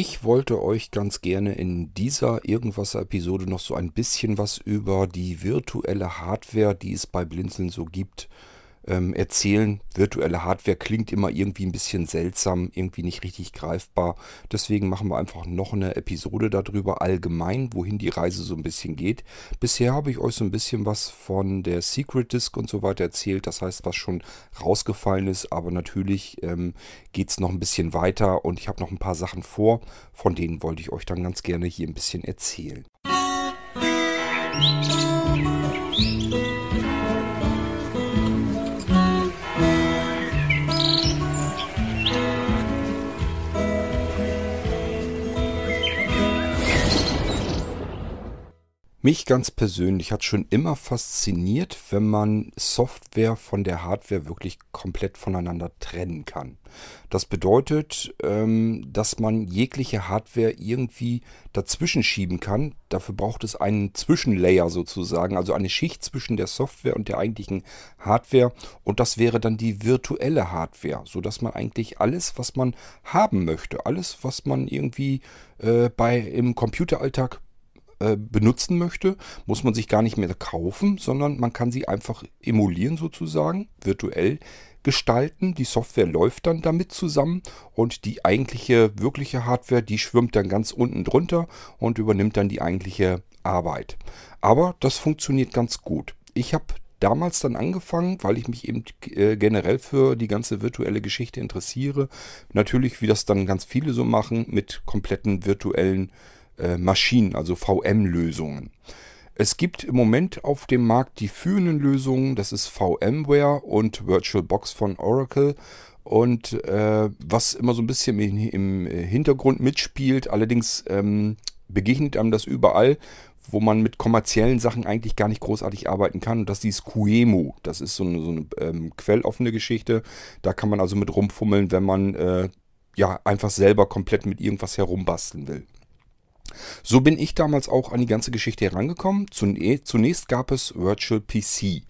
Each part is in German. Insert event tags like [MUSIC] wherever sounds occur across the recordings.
Ich wollte euch ganz gerne in dieser Irgendwas-Episode noch so ein bisschen was über die virtuelle Hardware, die es bei Blinzeln so gibt, ähm, erzählen. Virtuelle Hardware klingt immer irgendwie ein bisschen seltsam, irgendwie nicht richtig greifbar. Deswegen machen wir einfach noch eine Episode darüber allgemein, wohin die Reise so ein bisschen geht. Bisher habe ich euch so ein bisschen was von der Secret Disk und so weiter erzählt. Das heißt, was schon rausgefallen ist. Aber natürlich ähm, geht es noch ein bisschen weiter und ich habe noch ein paar Sachen vor. Von denen wollte ich euch dann ganz gerne hier ein bisschen erzählen. Musik Mich ganz persönlich hat schon immer fasziniert, wenn man Software von der Hardware wirklich komplett voneinander trennen kann. Das bedeutet, ähm, dass man jegliche Hardware irgendwie dazwischen schieben kann. Dafür braucht es einen Zwischenlayer sozusagen, also eine Schicht zwischen der Software und der eigentlichen Hardware. Und das wäre dann die virtuelle Hardware, sodass man eigentlich alles, was man haben möchte, alles, was man irgendwie äh, bei im Computeralltag äh, benutzen möchte, muss man sich gar nicht mehr kaufen, sondern man kann sie einfach emulieren sozusagen, virtuell gestalten. Die Software läuft dann damit zusammen und die eigentliche, wirkliche Hardware, die schwimmt dann ganz unten drunter und übernimmt dann die eigentliche Arbeit. Aber das funktioniert ganz gut. Ich habe damals dann angefangen, weil ich mich eben äh, generell für die ganze virtuelle Geschichte interessiere. Natürlich, wie das dann ganz viele so machen, mit kompletten virtuellen äh, Maschinen, also VM-Lösungen. Es gibt im Moment auf dem Markt die führenden Lösungen, das ist VMware und VirtualBox von Oracle. Und äh, was immer so ein bisschen im, Hintergrund mitspielt, allerdings ähm, begegnet einem das überall, wo man mit kommerziellen Sachen eigentlich gar nicht großartig arbeiten kann. Und das ist dieses QEMU. Das ist so eine, so eine ähm, quelloffene Geschichte. Da kann man also mit rumfummeln, wenn man äh, ja einfach selber komplett mit irgendwas herumbasteln will. So bin ich damals auch an die ganze Geschichte herangekommen. Zunächst gab es Virtual PC.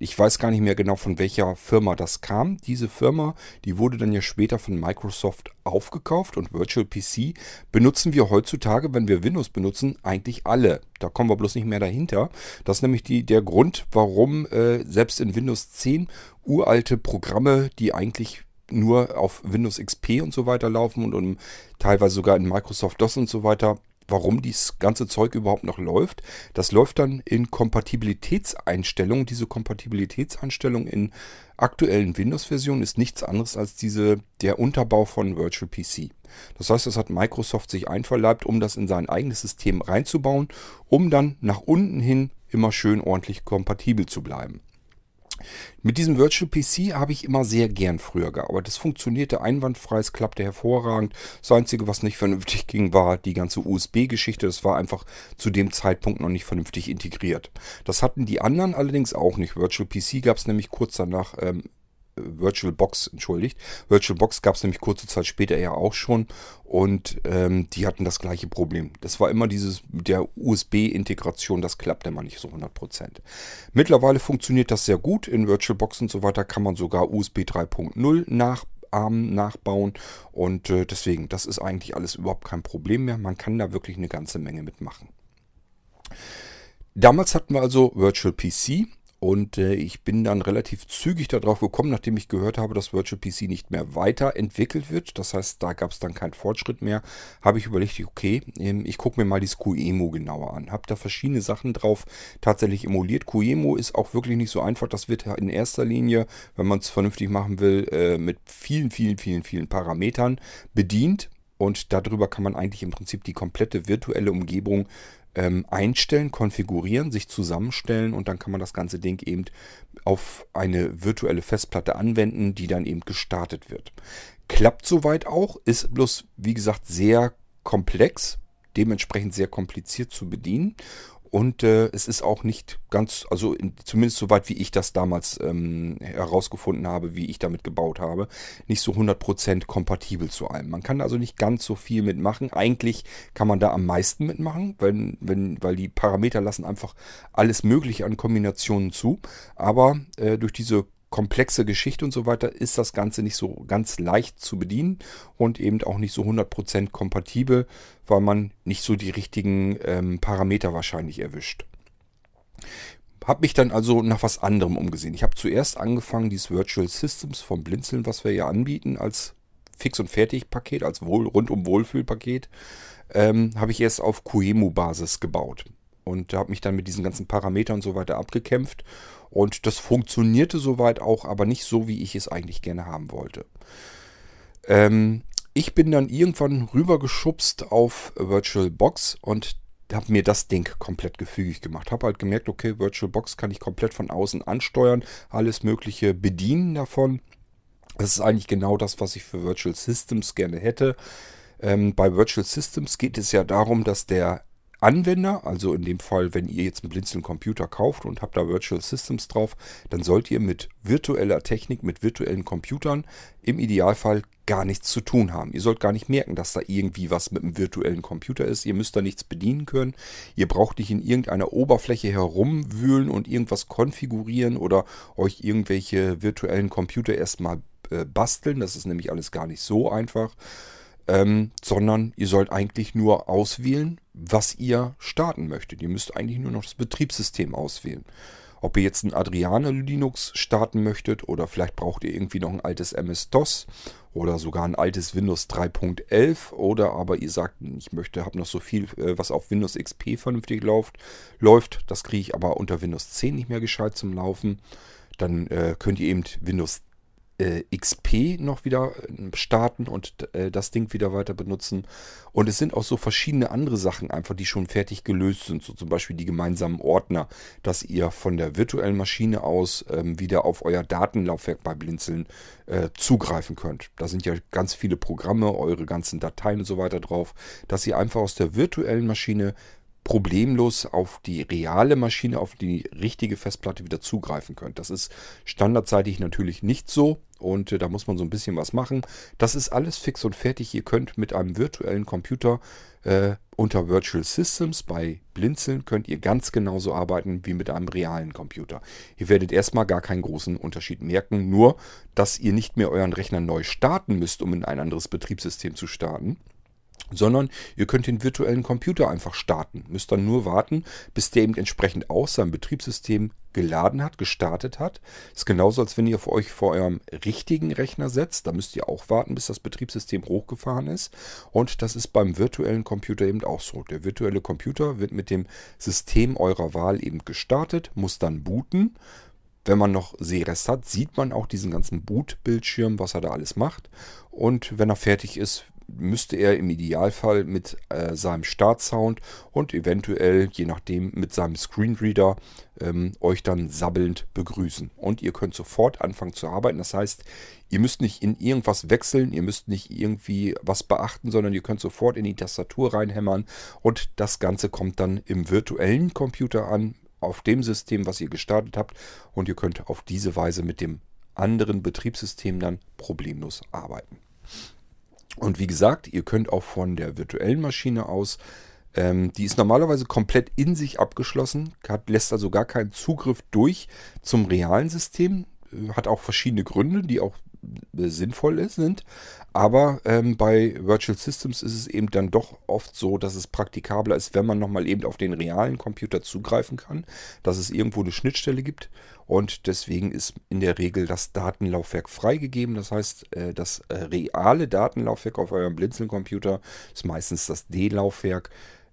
Ich weiß gar nicht mehr genau, von welcher Firma das kam. Diese Firma, die wurde dann ja später von Microsoft aufgekauft und Virtual PC benutzen wir heutzutage, wenn wir Windows benutzen, eigentlich alle. Da kommen wir bloß nicht mehr dahinter. Das ist nämlich die, der Grund, warum äh, selbst in Windows 10 uralte Programme, die eigentlich nur auf Windows XP und so weiter laufen und, und teilweise sogar in Microsoft DOS und so weiter warum dieses ganze Zeug überhaupt noch läuft. Das läuft dann in Kompatibilitätseinstellungen. Diese Kompatibilitätseinstellung in aktuellen Windows-Versionen ist nichts anderes als diese, der Unterbau von Virtual PC. Das heißt, das hat Microsoft sich einverleibt, um das in sein eigenes System reinzubauen, um dann nach unten hin immer schön ordentlich kompatibel zu bleiben. Mit diesem Virtual PC habe ich immer sehr gern früher gearbeitet. Es funktionierte einwandfrei, es klappte hervorragend. Das Einzige, was nicht [LAUGHS] vernünftig ging, war die ganze USB-Geschichte. Das war einfach zu dem Zeitpunkt noch nicht vernünftig integriert. Das hatten die anderen allerdings auch nicht. Virtual PC gab es nämlich kurz danach ähm, VirtualBox, entschuldigt. VirtualBox gab es nämlich kurze Zeit später ja auch schon und ähm, die hatten das gleiche Problem. Das war immer dieses der USB-Integration, das klappte immer nicht so 100%. Mittlerweile funktioniert das sehr gut. In VirtualBox und so weiter kann man sogar USB 3.0 nachahmen, nachbauen und äh, deswegen, das ist eigentlich alles überhaupt kein Problem mehr. Man kann da wirklich eine ganze Menge mitmachen. Damals hatten wir also Virtual PC und äh, ich bin dann relativ zügig darauf gekommen, nachdem ich gehört habe, dass Virtual PC nicht mehr weiterentwickelt wird. Das heißt, da gab es dann keinen Fortschritt mehr. Habe ich überlegt, okay, ähm, ich gucke mir mal dieses QEMU genauer an. Habe da verschiedene Sachen drauf tatsächlich emuliert. QEMU ist auch wirklich nicht so einfach. Das wird in erster Linie, wenn man es vernünftig machen will, äh, mit vielen, vielen, vielen, vielen Parametern bedient. Und darüber kann man eigentlich im Prinzip die komplette virtuelle Umgebung ähm, einstellen, konfigurieren, sich zusammenstellen und dann kann man das ganze Ding eben auf eine virtuelle Festplatte anwenden, die dann eben gestartet wird. Klappt soweit auch, ist bloß wie gesagt sehr komplex, dementsprechend sehr kompliziert zu bedienen und äh, es ist auch nicht ganz, also in, zumindest soweit wie ich das damals ähm, herausgefunden habe, wie ich damit gebaut habe, nicht so 100% kompatibel zu allem. Man kann also nicht ganz so viel mitmachen. Eigentlich kann man da am meisten mitmachen, wenn, wenn, weil die Parameter lassen einfach alles Mögliche an Kombinationen zu. Aber äh, durch diese komplexe Geschichte und so weiter ist das Ganze nicht so ganz leicht zu bedienen und eben auch nicht so 100% kompatibel, weil man nicht so die richtigen ähm, Parameter wahrscheinlich erwischt. Habe mich dann also nach was anderem umgesehen. Ich habe zuerst angefangen, dieses Virtual Systems vom Blinzeln, was wir ja anbieten, als Fix- und Fertig-Paket, als Wohl rundum Wohlfühlpaket, ähm, habe ich erst auf QEMU-Basis gebaut. Und habe mich dann mit diesen ganzen Parametern und so weiter abgekämpft. Und das funktionierte soweit auch, aber nicht so, wie ich es eigentlich gerne haben wollte. Ähm, ich bin dann irgendwann rübergeschubst auf VirtualBox und habe mir das Ding komplett gefügig gemacht. Habe halt gemerkt, okay, VirtualBox kann ich komplett von außen ansteuern, alles Mögliche bedienen davon. Das ist eigentlich genau das, was ich für Virtual Systems gerne hätte. Ähm, bei Virtual Systems geht es ja darum, dass der Anwender, also in dem Fall, wenn ihr jetzt einen blinzeln Computer kauft und habt da Virtual Systems drauf, dann sollt ihr mit virtueller Technik, mit virtuellen Computern im Idealfall gar nichts zu tun haben. Ihr sollt gar nicht merken, dass da irgendwie was mit einem virtuellen Computer ist. Ihr müsst da nichts bedienen können. Ihr braucht nicht in irgendeiner Oberfläche herumwühlen und irgendwas konfigurieren oder euch irgendwelche virtuellen Computer erstmal äh, basteln. Das ist nämlich alles gar nicht so einfach ähm, sondern ihr sollt eigentlich nur auswählen, was ihr starten möchtet. Ihr müsst eigentlich nur noch das Betriebssystem auswählen. Ob ihr jetzt ein Adriane Linux starten möchtet oder vielleicht braucht ihr irgendwie noch ein altes MS-DOS oder sogar ein altes Windows 3.11 oder aber ihr sagt, ich möchte, habe noch so viel, äh, was auf Windows XP vernünftig läuft, läuft. Das kriege ich aber unter Windows 10 nicht mehr gescheit zum Laufen. Dann äh, könnt ihr eben Windows äh, XP noch wieder äh, starten und äh, das Ding wieder weiter benutzen. Und es sind auch so verschiedene andere Sachen einfach, die schon fertig gelöst sind. So zum Beispiel die gemeinsamen Ordner, dass ihr von der virtuellen Maschine aus ähm, wieder auf euer Datenlaufwerk bei Blinzeln äh, zugreifen könnt. Da sind ja ganz viele Programme, eure ganzen Dateien und so weiter drauf, dass ihr einfach aus der virtuellen Maschine problemlos auf die reale Maschine, auf die richtige Festplatte wieder zugreifen könnt. Das ist standardseitig natürlich nicht so und äh, da muss man so ein bisschen was machen. Das ist alles fix und fertig. Ihr könnt mit einem virtuellen Computer äh, unter Virtual Systems bei Blinzeln könnt ihr ganz genauso arbeiten wie mit einem realen Computer. Ihr werdet erstmal gar keinen großen Unterschied merken, nur dass ihr nicht mehr euren Rechner neu starten müsst, um in ein anderes Betriebssystem zu starten sondern ihr könnt den virtuellen Computer einfach starten. Müsst dann nur warten, bis der eben entsprechend aus seinem Betriebssystem geladen hat, gestartet hat. Ist genauso, als wenn ihr für euch vor eurem richtigen Rechner setzt. Da müsst ihr auch warten, bis das Betriebssystem hochgefahren ist. Und das ist beim virtuellen Computer eben auch so. Der virtuelle Computer wird mit dem System eurer Wahl eben gestartet, muss dann booten. Wenn man noch Sehrest hat, sieht man auch diesen ganzen Boot-Bildschirm, was er da alles macht. Und wenn er fertig ist, müsste er im Idealfall mit äh, seinem Startsound und eventuell, je nachdem, mit seinem Screenreader ähm, euch dann sabbelnd begrüßen. Und ihr könnt sofort anfangen zu arbeiten. Das heißt, ihr müsst nicht in irgendwas wechseln, ihr müsst nicht irgendwie was beachten, sondern ihr könnt sofort in die Tastatur reinhämmern und das Ganze kommt dann im virtuellen Computer an, auf dem System, was ihr gestartet habt. Und ihr könnt auf diese Weise mit dem anderen Betriebssystem dann problemlos arbeiten. Und wie gesagt, ihr könnt auch von der virtuellen Maschine aus, ähm, die ist normalerweise komplett in sich abgeschlossen, hat, lässt also gar keinen Zugriff durch zum realen System, äh, hat auch verschiedene Gründe, die auch äh, sinnvoll sind. Aber ähm, bei Virtual Systems ist es eben dann doch oft so, dass es praktikabler ist, wenn man nochmal eben auf den realen Computer zugreifen kann, dass es irgendwo eine Schnittstelle gibt. Und deswegen ist in der Regel das Datenlaufwerk freigegeben. Das heißt, äh, das äh, reale Datenlaufwerk auf eurem Blinzeln-Computer ist meistens das D-Laufwerk.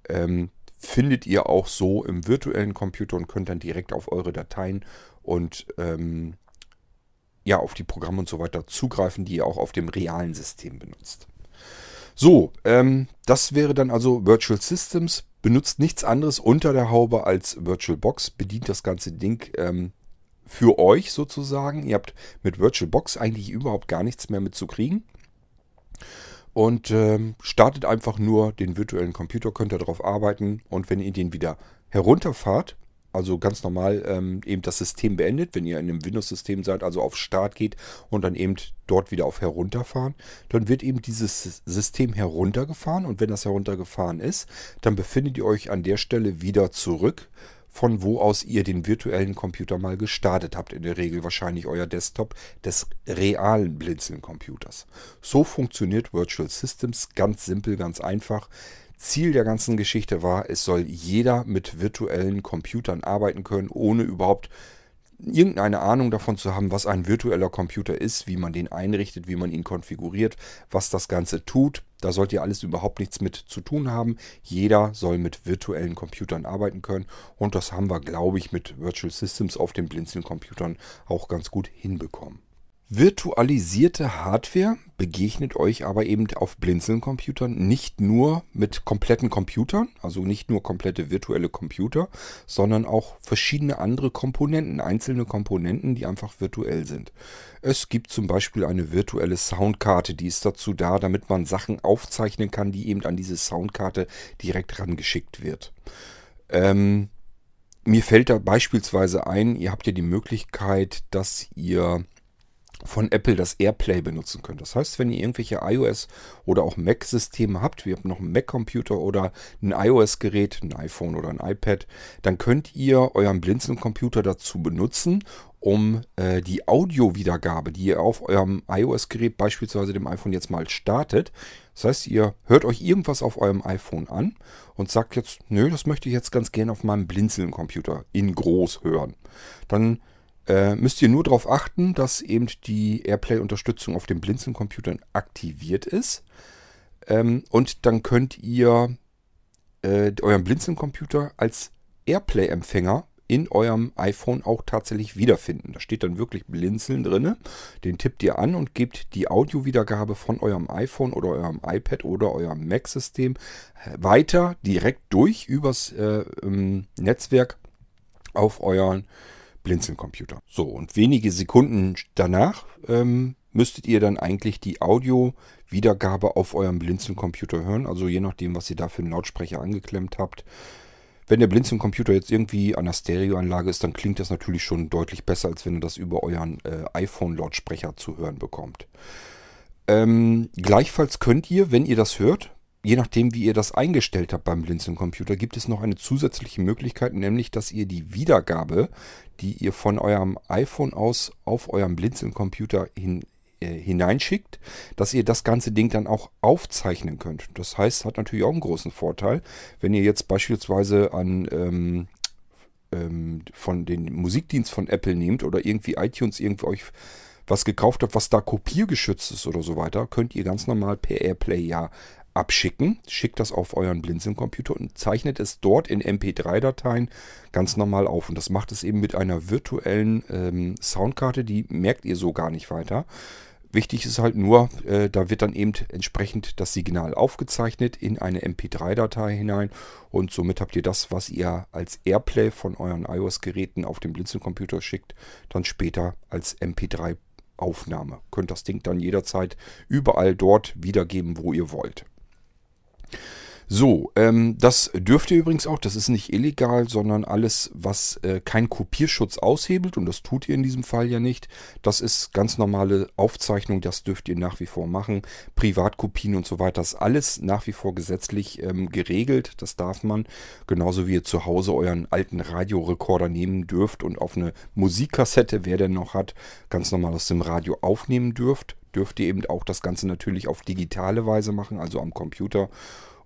Ähm, findet ihr auch so im virtuellen Computer und könnt dann direkt auf eure Dateien und ähm, ja, auf die Programme und so weiter zugreifen, die ihr auch auf dem realen System benutzt. So, ähm, das wäre dann also Virtual Systems. Benutzt nichts anderes unter der Haube als VirtualBox. Bedient das ganze Ding ähm, für euch sozusagen. Ihr habt mit VirtualBox eigentlich überhaupt gar nichts mehr mit zu kriegen. Und ähm, startet einfach nur den virtuellen Computer, könnt ihr darauf arbeiten. Und wenn ihr den wieder herunterfahrt, also ganz normal ähm, eben das System beendet, wenn ihr in einem Windows-System seid, also auf Start geht und dann eben dort wieder auf Herunterfahren, dann wird eben dieses System heruntergefahren und wenn das heruntergefahren ist, dann befindet ihr euch an der Stelle wieder zurück, von wo aus ihr den virtuellen Computer mal gestartet habt. In der Regel wahrscheinlich euer Desktop des realen Blinzeln-Computers. So funktioniert Virtual Systems ganz simpel, ganz einfach. Ziel der ganzen Geschichte war, es soll jeder mit virtuellen Computern arbeiten können, ohne überhaupt irgendeine Ahnung davon zu haben, was ein virtueller Computer ist, wie man den einrichtet, wie man ihn konfiguriert, was das Ganze tut. Da sollt ihr alles überhaupt nichts mit zu tun haben. Jeder soll mit virtuellen Computern arbeiten können und das haben wir, glaube ich, mit Virtual Systems auf den Blinzeln-Computern auch ganz gut hinbekommen. Virtualisierte Hardware begegnet euch aber eben auf Blinzeln-Computern nicht nur mit kompletten Computern, also nicht nur komplette virtuelle Computer, sondern auch verschiedene andere Komponenten, einzelne Komponenten, die einfach virtuell sind. Es gibt zum Beispiel eine virtuelle Soundkarte, die ist dazu da, damit man Sachen aufzeichnen kann, die eben an diese Soundkarte direkt rangeschickt wird. Ähm, mir fällt da beispielsweise ein, ihr habt ja die Möglichkeit, dass ihr von Apple das AirPlay benutzen könnt. Das heißt, wenn ihr irgendwelche iOS oder auch Mac-Systeme habt, wir haben noch einen Mac-Computer oder ein iOS-Gerät, ein iPhone oder ein iPad, dann könnt ihr euren Blinzeln-Computer dazu benutzen, um äh, die Audio-Wiedergabe, die ihr auf eurem iOS-Gerät, beispielsweise dem iPhone, jetzt mal startet. Das heißt, ihr hört euch irgendwas auf eurem iPhone an und sagt jetzt, nö, das möchte ich jetzt ganz gerne auf meinem Blinzeln-Computer in groß hören. Dann äh, müsst ihr nur darauf achten, dass eben die AirPlay-Unterstützung auf den Blinzeln-Computern aktiviert ist. Ähm, und dann könnt ihr äh, euren Blinzeln-Computer als AirPlay-Empfänger in eurem iPhone auch tatsächlich wiederfinden. Da steht dann wirklich Blinzeln drin. Den tippt ihr an und gebt die Audiowiedergabe von eurem iPhone oder eurem iPad oder eurem Mac-System weiter direkt durch übers äh, Netzwerk auf euren Blinzeln-Computer. So, und wenige Sekunden danach ähm, müsstet ihr dann eigentlich die Audio-Wiedergabe auf eurem Blinzeln-Computer hören. Also je nachdem, was ihr da für einen Lautsprecher angeklemmt habt. Wenn der Blinzeln-Computer jetzt irgendwie an der Stereoanlage ist, dann klingt das natürlich schon deutlich besser, als wenn ihr das über euren äh, iPhone-Lautsprecher zu hören bekommt. Ähm, gleichfalls könnt ihr, wenn ihr das hört, je nachdem, wie ihr das eingestellt habt beim Blinzeln-Computer, gibt es noch eine zusätzliche Möglichkeit, nämlich, dass ihr die Wiedergabe, die ihr von eurem iPhone aus auf eurem Blinzeln-Computer hin, äh, hineinschickt, dass ihr das ganze Ding dann auch aufzeichnen könnt. Das heißt, hat natürlich auch einen großen Vorteil, wenn ihr jetzt beispielsweise an ähm, ähm, von den Musikdienst von Apple nehmt oder irgendwie iTunes irgendwie euch was gekauft habt, was da kopiergeschützt ist oder so weiter, könnt ihr ganz normal per Airplay ja abschicken. Schickt das auf euren Blinzeln-Computer und zeichnet es dort in MP3-Dateien ganz normal auf. Und das macht es eben mit einer virtuellen ähm, Soundkarte, die merkt ihr so gar nicht weiter. Wichtig ist halt nur, äh, da wird dann eben entsprechend das Signal aufgezeichnet in eine MP3-Datei hinein und somit habt ihr das, was ihr als Airplay von euren iOS-Geräten auf den Blinzeln-Computer schickt, dann später als MP3 Aufnahme. Könnt das Ding dann jederzeit überall dort wiedergeben, wo ihr wollt. So, ähm, das dürft ihr übrigens auch, das ist nicht illegal, sondern alles, was äh, kein Kopierschutz aushebelt, und das tut ihr in diesem Fall ja nicht, das ist ganz normale Aufzeichnung, das dürft ihr nach wie vor machen. Privatkopien und so weiter, das ist alles nach wie vor gesetzlich ähm, geregelt, das darf man. Genauso wie ihr zu Hause euren alten Radiorekorder nehmen dürft und auf eine Musikkassette, wer denn noch hat, ganz normal aus dem Radio aufnehmen dürft dürft ihr eben auch das Ganze natürlich auf digitale Weise machen, also am Computer.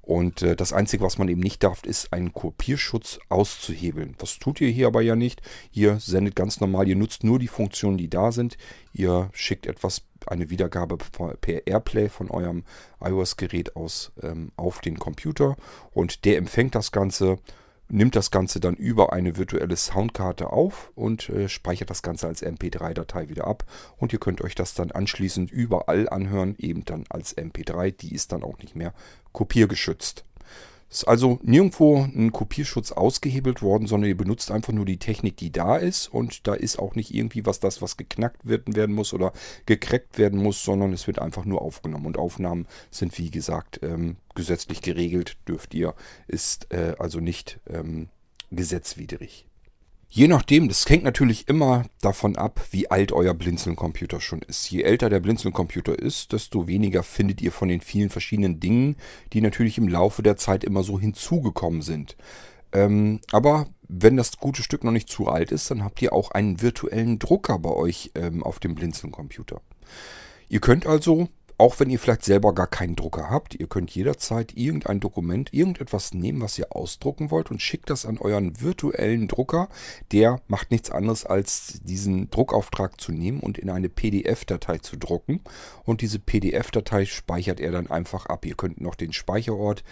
Und äh, das Einzige, was man eben nicht darf, ist einen Kopierschutz auszuhebeln. Das tut ihr hier aber ja nicht. Ihr sendet ganz normal, ihr nutzt nur die Funktionen, die da sind. Ihr schickt etwas, eine Wiedergabe per Airplay von eurem iOS-Gerät aus ähm, auf den Computer und der empfängt das Ganze nimmt das Ganze dann über eine virtuelle Soundkarte auf und äh, speichert das Ganze als MP3-Datei wieder ab. Und ihr könnt euch das dann anschließend überall anhören, eben dann als MP3. Die ist dann auch nicht mehr kopiergeschützt. Ist also nirgendwo ein Kopierschutz ausgehebelt worden, sondern ihr benutzt einfach nur die Technik, die da ist. Und da ist auch nicht irgendwie was das, was geknackt werden muss oder gecrackt werden muss, sondern es wird einfach nur aufgenommen. Und Aufnahmen sind, wie gesagt, ähm, gesetzlich geregelt, dürft ihr, ist äh, also nicht ähm, gesetzwidrig. Je nachdem, das hängt natürlich immer davon ab, wie alt euer Blinzeln-Computer schon ist. Je älter der Blinzeln-Computer ist, desto weniger findet ihr von den vielen verschiedenen Dingen, die natürlich im Laufe der Zeit immer so hinzugekommen sind. Ähm, aber wenn das gute Stück noch nicht zu alt ist, dann habt ihr auch einen virtuellen Drucker bei euch ähm, auf dem Blinzeln-Computer. Ihr könnt also auch wenn ihr vielleicht selber gar keinen Drucker habt, ihr könnt jederzeit irgendein Dokument, irgendetwas nehmen, was ihr ausdrucken wollt und schickt das an euren virtuellen Drucker. Der macht nichts anderes, als diesen Druckauftrag zu nehmen und in eine PDF-Datei zu drucken. Und diese PDF-Datei speichert er dann einfach ab. Ihr könnt noch den Speicherort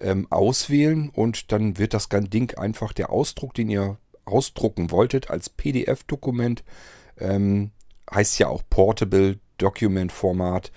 ähm, auswählen und dann wird das ganze Ding einfach der Ausdruck, den ihr ausdrucken wolltet, als PDF-Dokument, ähm, heißt ja auch Portable Document Format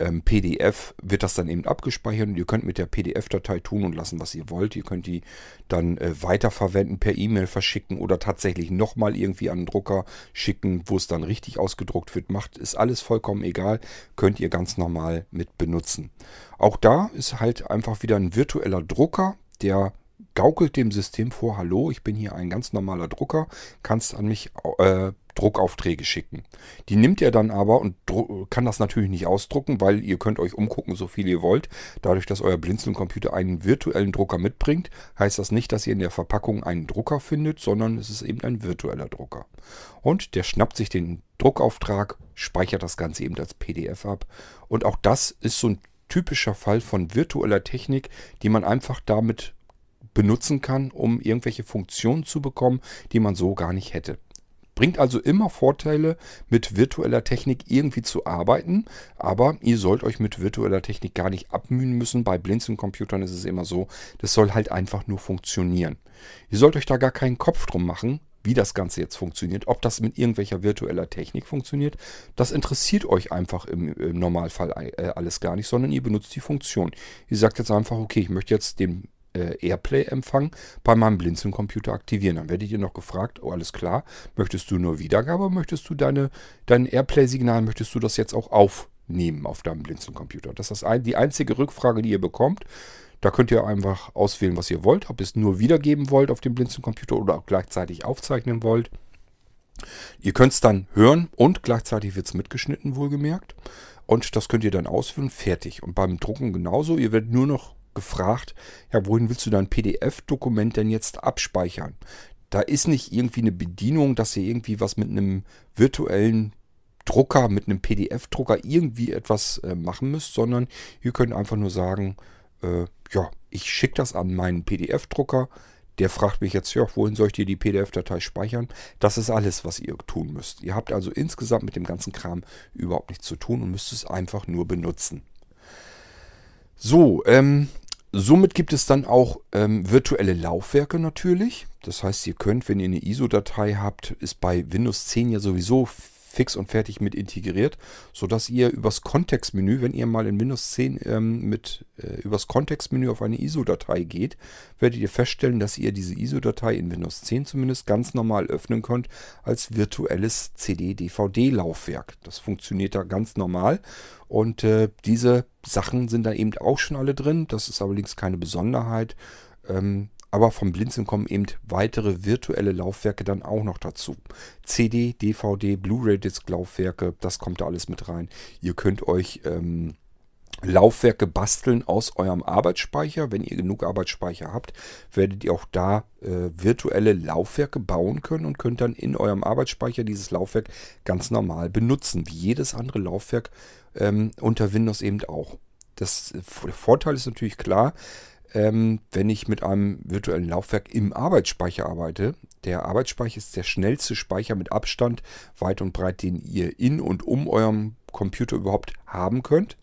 ähm, PDF wird das dann eben abgespeichert und ihr könnt mit der PDF-Datei tun und lassen, was ihr wollt. Ihr könnt die dann äh, weiterverwenden, per E-Mail verschicken oder tatsächlich nochmal irgendwie an den Drucker schicken, wo es dann richtig ausgedruckt wird. Macht, ist alles vollkommen egal, könnt ihr ganz normal mit benutzen. Auch da ist halt einfach wieder ein virtueller Drucker, der gaukelt dem System vor, hallo, ich bin hier ein ganz normaler Drucker, kannst an mich äh, Druckaufträge schicken. Die nimmt er dann aber und kann das natürlich nicht ausdrucken, weil ihr könnt euch umgucken, so viel ihr wollt. Dadurch, dass euer Blinzeln-Computer einen virtuellen Drucker mitbringt, heißt das nicht, dass ihr in der Verpackung einen Drucker findet, sondern es ist eben ein virtueller Drucker. Und der schnappt sich den Druckauftrag, speichert das Ganze eben als PDF ab. Und auch das ist so ein typischer Fall von virtueller Technik, die man einfach damit benutzen kann, um irgendwelche Funktionen zu bekommen, die man so gar nicht hätte. Bringt also immer Vorteile, mit virtueller Technik irgendwie zu arbeiten, aber ihr sollt euch mit virtueller Technik gar nicht abmühen müssen. Bei Blinzeln-Computern ist es immer so, das soll halt einfach nur funktionieren. Ihr sollt euch da gar keinen Kopf drum machen, wie das Ganze jetzt funktioniert, ob das mit irgendwelcher virtueller Technik funktioniert, das interessiert euch einfach im, im Normalfall äh, alles gar nicht, sondern ihr benutzt die Funktion. Ihr sagt jetzt einfach, okay, ich möchte jetzt den äh, Airplay-Empfang bei meinem Blinzeln-Computer aktivieren. Dann werdet ihr noch gefragt, oh alles klar, möchtest du nur Wiedergabe, möchtest du deine, dein Airplay-Signal, möchtest du das jetzt auch aufnehmen auf deinem Blinzeln-Computer? Das ist ein, die einzige Rückfrage, die ihr bekommt. Da könnt ihr einfach auswählen, was ihr wollt, ob ihr es nur wiedergeben wollt auf dem Blinzeln-Computer oder auch gleichzeitig aufzeichnen wollt. Ihr könnt es dann hören und gleichzeitig wird es mitgeschnitten, wohlgemerkt. Und das könnt ihr dann ausführen, fertig. Und beim Drucken genauso. Ihr werdet nur noch gefragt, ja, wohin willst du dein PDF-Dokument denn jetzt abspeichern? Da ist nicht irgendwie eine Bedienung, dass ihr irgendwie was mit einem virtuellen Drucker, mit einem PDF-Drucker irgendwie etwas äh, machen müsst, sondern ihr könnt einfach nur sagen, äh, ja, ich schicke das an meinen PDF-Drucker. Der fragt mich jetzt, ja, wohin soll ich dir die PDF-Datei speichern? Das ist alles, was ihr tun müsst. Ihr habt also insgesamt mit dem ganzen Kram überhaupt nichts zu tun und müsst es einfach nur benutzen. So, ähm, somit gibt es dann auch ähm, virtuelle Laufwerke natürlich. Das heißt, ihr könnt, wenn ihr eine ISO-Datei habt, ist bei Windows 10 ja sowieso fix und fertig mit integriert, sodass ihr übers Kontextmenü, wenn ihr mal in Windows 10 ähm, mit äh, übers Kontextmenü auf eine ISO-Datei geht, werdet ihr feststellen, dass ihr diese ISO-Datei in Windows 10 zumindest ganz normal öffnen könnt als virtuelles CD-DVD-Laufwerk. Das funktioniert da ganz normal und äh, diese Sachen sind da eben auch schon alle drin. Das ist allerdings keine Besonderheit. Ähm, aber vom Blinzeln kommen eben weitere virtuelle Laufwerke dann auch noch dazu. CD, DVD, Blu-ray-Disc-Laufwerke, das kommt da alles mit rein. Ihr könnt euch ähm, Laufwerke basteln aus eurem Arbeitsspeicher. Wenn ihr genug Arbeitsspeicher habt, werdet ihr auch da äh, virtuelle Laufwerke bauen können und könnt dann in eurem Arbeitsspeicher dieses Laufwerk ganz normal benutzen, wie jedes andere Laufwerk ähm, unter Windows eben auch. Das, der Vorteil ist natürlich klar, ähm, wenn ich mit einem virtuellen Laufwerk im Arbeitsspeicher arbeite. Der Arbeitsspeicher ist der schnellste Speicher mit Abstand weit und breit, den ihr in und um eurem Computer überhaupt haben könnt.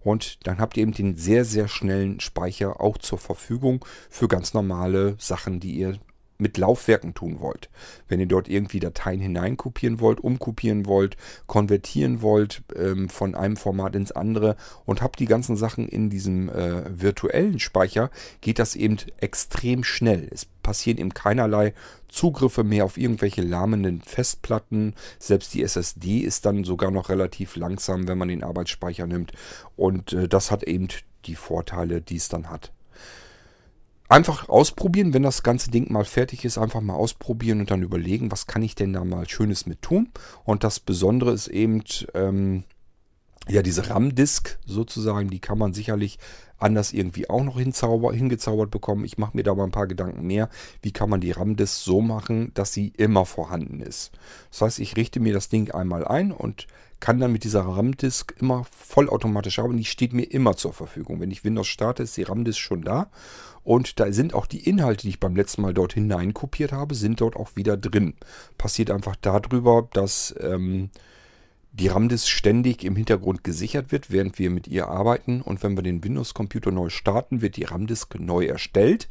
Und dann habt ihr eben den sehr, sehr schnellen Speicher auch zur Verfügung für ganz normale Sachen, die ihr mit Laufwerken tun wollt. Wenn ihr dort irgendwie Dateien hineinkopieren wollt, umkopieren wollt, konvertieren wollt ähm, von einem Format ins andere und habt die ganzen Sachen in diesem äh, virtuellen Speicher, geht das eben extrem schnell. Es passieren eben keinerlei Zugriffe mehr auf irgendwelche lahmenden Festplatten. Selbst die SSD ist dann sogar noch relativ langsam, wenn man den Arbeitsspeicher nimmt. Und äh, das hat eben die Vorteile, die es dann hat einfach ausprobieren, wenn das ganze Ding mal fertig ist, einfach mal ausprobieren und dann überlegen, was kann ich denn da mal Schönes mit tun. Und das Besondere ist eben, ähm, ja, diese RAM-Disk sozusagen, die kann man sicherlich anders irgendwie auch noch hingezaubert bekommen. Ich mache mir da mal ein paar Gedanken mehr. Wie kann man die RAM-Disk so machen, dass sie immer vorhanden ist? Das heißt, ich richte mir das Ding einmal ein und kann dann mit dieser RAM-Disk immer vollautomatisch arbeiten. Die steht mir immer zur Verfügung. Wenn ich Windows starte, ist die RAM-Disk schon da. Und da sind auch die Inhalte, die ich beim letzten Mal dort hinein kopiert habe, sind dort auch wieder drin. Passiert einfach darüber, dass ähm, die RAM-Disk ständig im Hintergrund gesichert wird, während wir mit ihr arbeiten. Und wenn wir den Windows-Computer neu starten, wird die RAM-Disk neu erstellt.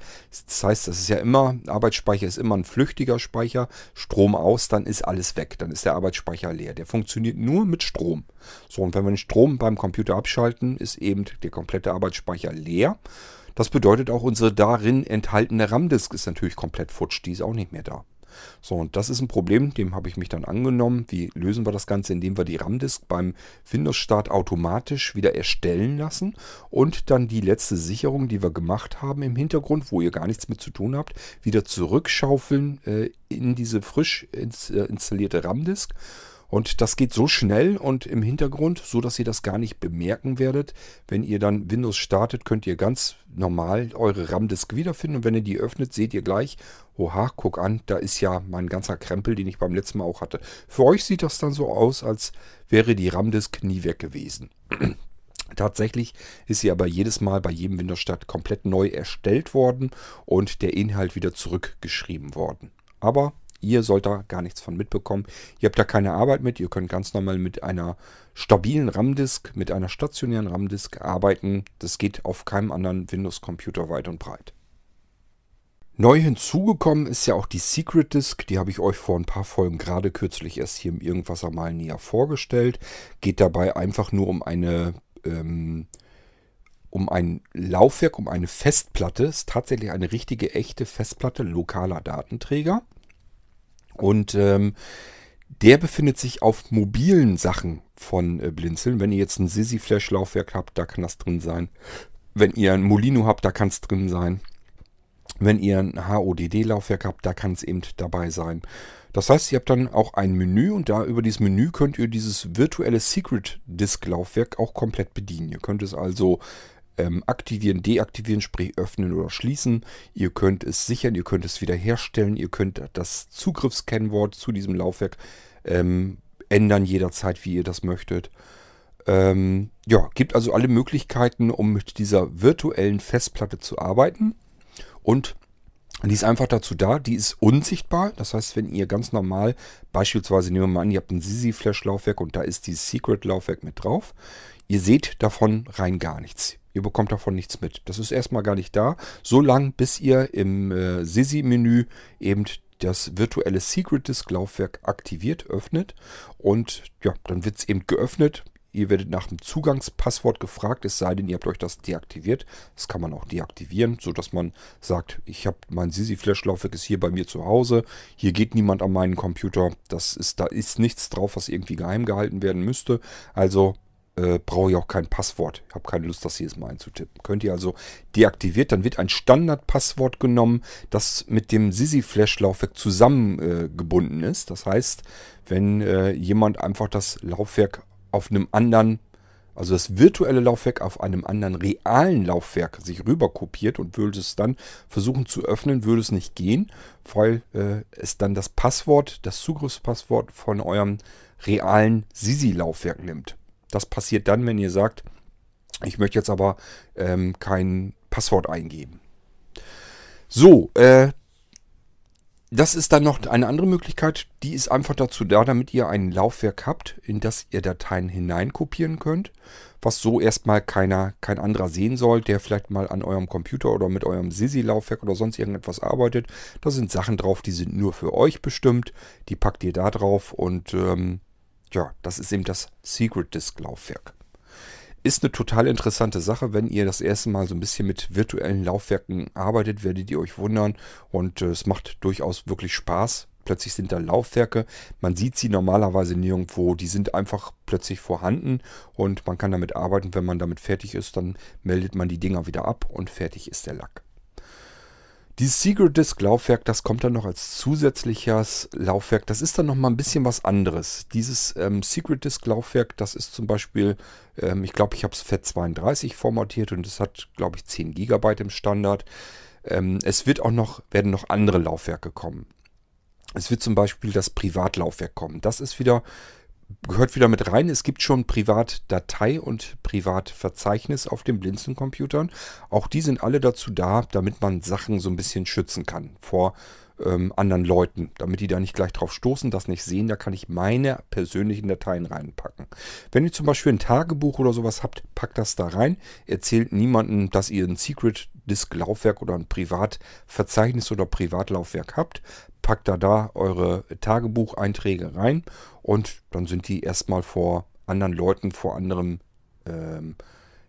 Das heißt, das ist ja immer, Arbeitsspeicher ist immer ein flüchtiger Speicher. Strom aus, dann ist alles weg. Dann ist der Arbeitsspeicher leer. Der funktioniert nur mit Strom. So, und wenn wir den Strom beim Computer abschalten, ist eben der komplette Arbeitsspeicher leer. Das bedeutet auch, unsere darin enthaltene RAM-Disk ist natürlich komplett futsch. Die ist auch nicht mehr da. So, und das ist ein Problem, dem habe ich mich dann angenommen. Wie lösen wir das Ganze? Indem wir die RAM-Disk beim Windows-Start automatisch wieder erstellen lassen und dann die letzte Sicherung, die wir gemacht haben im Hintergrund, wo ihr gar nichts mit zu tun habt, wieder zurückschaufeln äh, in diese frisch ins, äh, installierte RAM-Disk und das geht so schnell und im Hintergrund, so dass ihr das gar nicht bemerken werdet. Wenn ihr dann Windows startet, könnt ihr ganz normal eure RAM-Disk wiederfinden. Und wenn ihr die öffnet, seht ihr gleich, oha, guck an, da ist ja mein ganzer Krempel, den ich beim letzten Mal auch hatte. Für euch sieht das dann so aus, als wäre die RAM-Disk nie weg gewesen. [CLEARS THROAT] Tatsächlich ist sie aber jedes Mal bei jedem Windows-Start komplett neu erstellt worden und der Inhalt wieder zurückgeschrieben worden. Aber Ihr sollt da gar nichts von mitbekommen. Ihr habt da keine Arbeit mit. Ihr könnt ganz normal mit einer stabilen RAM-Disk, mit einer stationären RAM-Disk arbeiten. Das geht auf keinem anderen Windows-Computer weit und breit. Neu hinzugekommen ist ja auch die Secret Disk. Die habe ich euch vor ein paar Folgen gerade kürzlich erst hier im Irgendwasser mal näher vorgestellt. Geht dabei einfach nur um eine... Ähm, um ein Laufwerk, um eine Festplatte. Ist tatsächlich eine richtige, echte Festplatte, lokaler Datenträger. Und ähm, der befindet sich auf mobilen Sachen von äh, Blinzeln. Wenn ihr jetzt ein Sisi Flash Laufwerk habt, da kann das drin sein. Wenn ihr ein Molino habt, da kann es drin sein. Wenn ihr ein HODD Laufwerk habt, da kann es eben dabei sein. Das heißt, ihr habt dann auch ein Menü und da über dieses Menü könnt ihr dieses virtuelle Secret Disk Laufwerk auch komplett bedienen. Ihr könnt es also ähm, aktivieren, deaktivieren, sprich öffnen oder schließen. Ihr könnt es sichern, ihr könnt es wiederherstellen, ihr könnt das Zugriffskennwort zu diesem Laufwerk ähm, ändern jederzeit, wie ihr das möchtet. Ähm, ja, gibt also alle Möglichkeiten, um mit dieser virtuellen Festplatte zu arbeiten. Und die ist einfach dazu da, die ist unsichtbar. Das heißt, wenn ihr ganz normal, beispielsweise nehmen wir mal an, ihr habt ein Sisi-Flash-Laufwerk und da ist dieses Secret-Laufwerk mit drauf. Ihr seht davon rein gar nichts. Ihr bekommt davon nichts mit. Das ist erstmal gar nicht da, so lange bis ihr im äh, Sisi-Menü eben das virtuelle Secret Disk Laufwerk aktiviert, öffnet und ja, dann wird es eben geöffnet. Ihr werdet nach dem Zugangspasswort gefragt, es sei denn, ihr habt euch das deaktiviert. Das kann man auch deaktivieren, sodass man sagt, ich habe mein Sisi Flash Laufwerk ist hier bei mir zu Hause. Hier geht niemand an meinen Computer. Das ist da ist nichts drauf, was irgendwie geheim gehalten werden müsste. Also äh, brauche ich auch kein Passwort. Ich habe keine Lust, das jedes Mal einzutippen. Könnt ihr also deaktiviert, dann wird ein Standardpasswort genommen, das mit dem Sisi-Flash-Laufwerk zusammengebunden äh, ist. Das heißt, wenn äh, jemand einfach das Laufwerk auf einem anderen, also das virtuelle Laufwerk auf einem anderen realen Laufwerk sich rüber kopiert und würde es dann versuchen zu öffnen, würde es nicht gehen, weil äh, es dann das Passwort, das Zugriffspasswort von eurem realen Sisi-Laufwerk nimmt. Das passiert dann, wenn ihr sagt, ich möchte jetzt aber ähm, kein Passwort eingeben. So, äh, das ist dann noch eine andere Möglichkeit. Die ist einfach dazu da, damit ihr ein Laufwerk habt, in das ihr Dateien hineinkopieren könnt, was so erstmal keiner, kein anderer sehen soll, der vielleicht mal an eurem Computer oder mit eurem Sisi-Laufwerk oder sonst irgendetwas arbeitet. Da sind Sachen drauf, die sind nur für euch bestimmt. Die packt ihr da drauf und ähm, ja, das ist eben das Secret Disk Laufwerk. Ist eine total interessante Sache. Wenn ihr das erste Mal so ein bisschen mit virtuellen Laufwerken arbeitet, werdet ihr euch wundern. Und äh, es macht durchaus wirklich Spaß. Plötzlich sind da Laufwerke. Man sieht sie normalerweise nirgendwo. Die sind einfach plötzlich vorhanden und man kann damit arbeiten. Wenn man damit fertig ist, dann meldet man die Dinger wieder ab und fertig ist der Lack. Dieses Secret Disk Laufwerk, das kommt dann noch als zusätzliches Laufwerk. Das ist dann noch mal ein bisschen was anderes. Dieses ähm, Secret Disk Laufwerk, das ist zum Beispiel, ähm, ich glaube, ich habe es FAT32 formatiert und es hat, glaube ich, 10 GB im Standard. Ähm, es wird auch noch, werden noch andere Laufwerke kommen. Es wird zum Beispiel das Privatlaufwerk kommen. Das ist wieder gehört wieder mit rein. Es gibt schon Privatdatei und Privatverzeichnis auf den Blinzeln-Computern. Auch die sind alle dazu da, damit man Sachen so ein bisschen schützen kann vor ähm, anderen Leuten, damit die da nicht gleich drauf stoßen, das nicht sehen. Da kann ich meine persönlichen Dateien reinpacken. Wenn ihr zum Beispiel ein Tagebuch oder sowas habt, packt das da rein. Erzählt niemandem, dass ihr ein Secret Disk Laufwerk oder ein Privatverzeichnis oder Privatlaufwerk habt packt da da eure Tagebucheinträge rein und dann sind die erstmal vor anderen Leuten, vor anderem, ähm,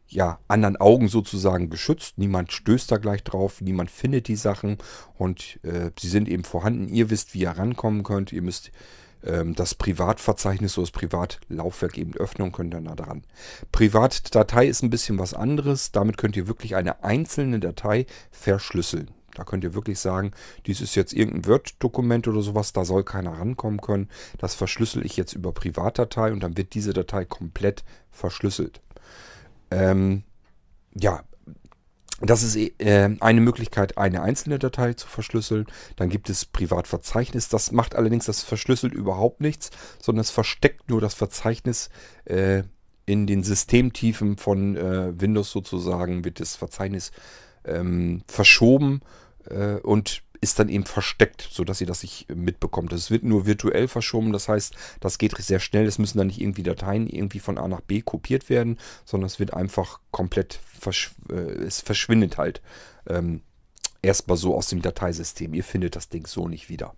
ja, anderen Augen sozusagen geschützt. Niemand stößt da gleich drauf, niemand findet die Sachen und äh, sie sind eben vorhanden. Ihr wisst, wie ihr rankommen könnt. Ihr müsst ähm, das Privatverzeichnis oder das Privatlaufwerk eben öffnen und könnt dann da dran. Privatdatei ist ein bisschen was anderes. Damit könnt ihr wirklich eine einzelne Datei verschlüsseln. Da könnt ihr wirklich sagen, dies ist jetzt irgendein Word-Dokument oder sowas, da soll keiner rankommen können. Das verschlüssel ich jetzt über Privatdatei und dann wird diese Datei komplett verschlüsselt. Ähm, ja, das ist äh, eine Möglichkeit, eine einzelne Datei zu verschlüsseln. Dann gibt es Privatverzeichnis. Das macht allerdings das verschlüsselt überhaupt nichts, sondern es versteckt nur das Verzeichnis äh, in den Systemtiefen von äh, Windows sozusagen, wird das Verzeichnis ähm, verschoben äh, und ist dann eben versteckt, sodass ihr das nicht mitbekommt. Es wird nur virtuell verschoben, das heißt, das geht sehr schnell. Es müssen dann nicht irgendwie Dateien irgendwie von A nach B kopiert werden, sondern es wird einfach komplett, verschw äh, es verschwindet halt ähm, erstmal so aus dem Dateisystem. Ihr findet das Ding so nicht wieder.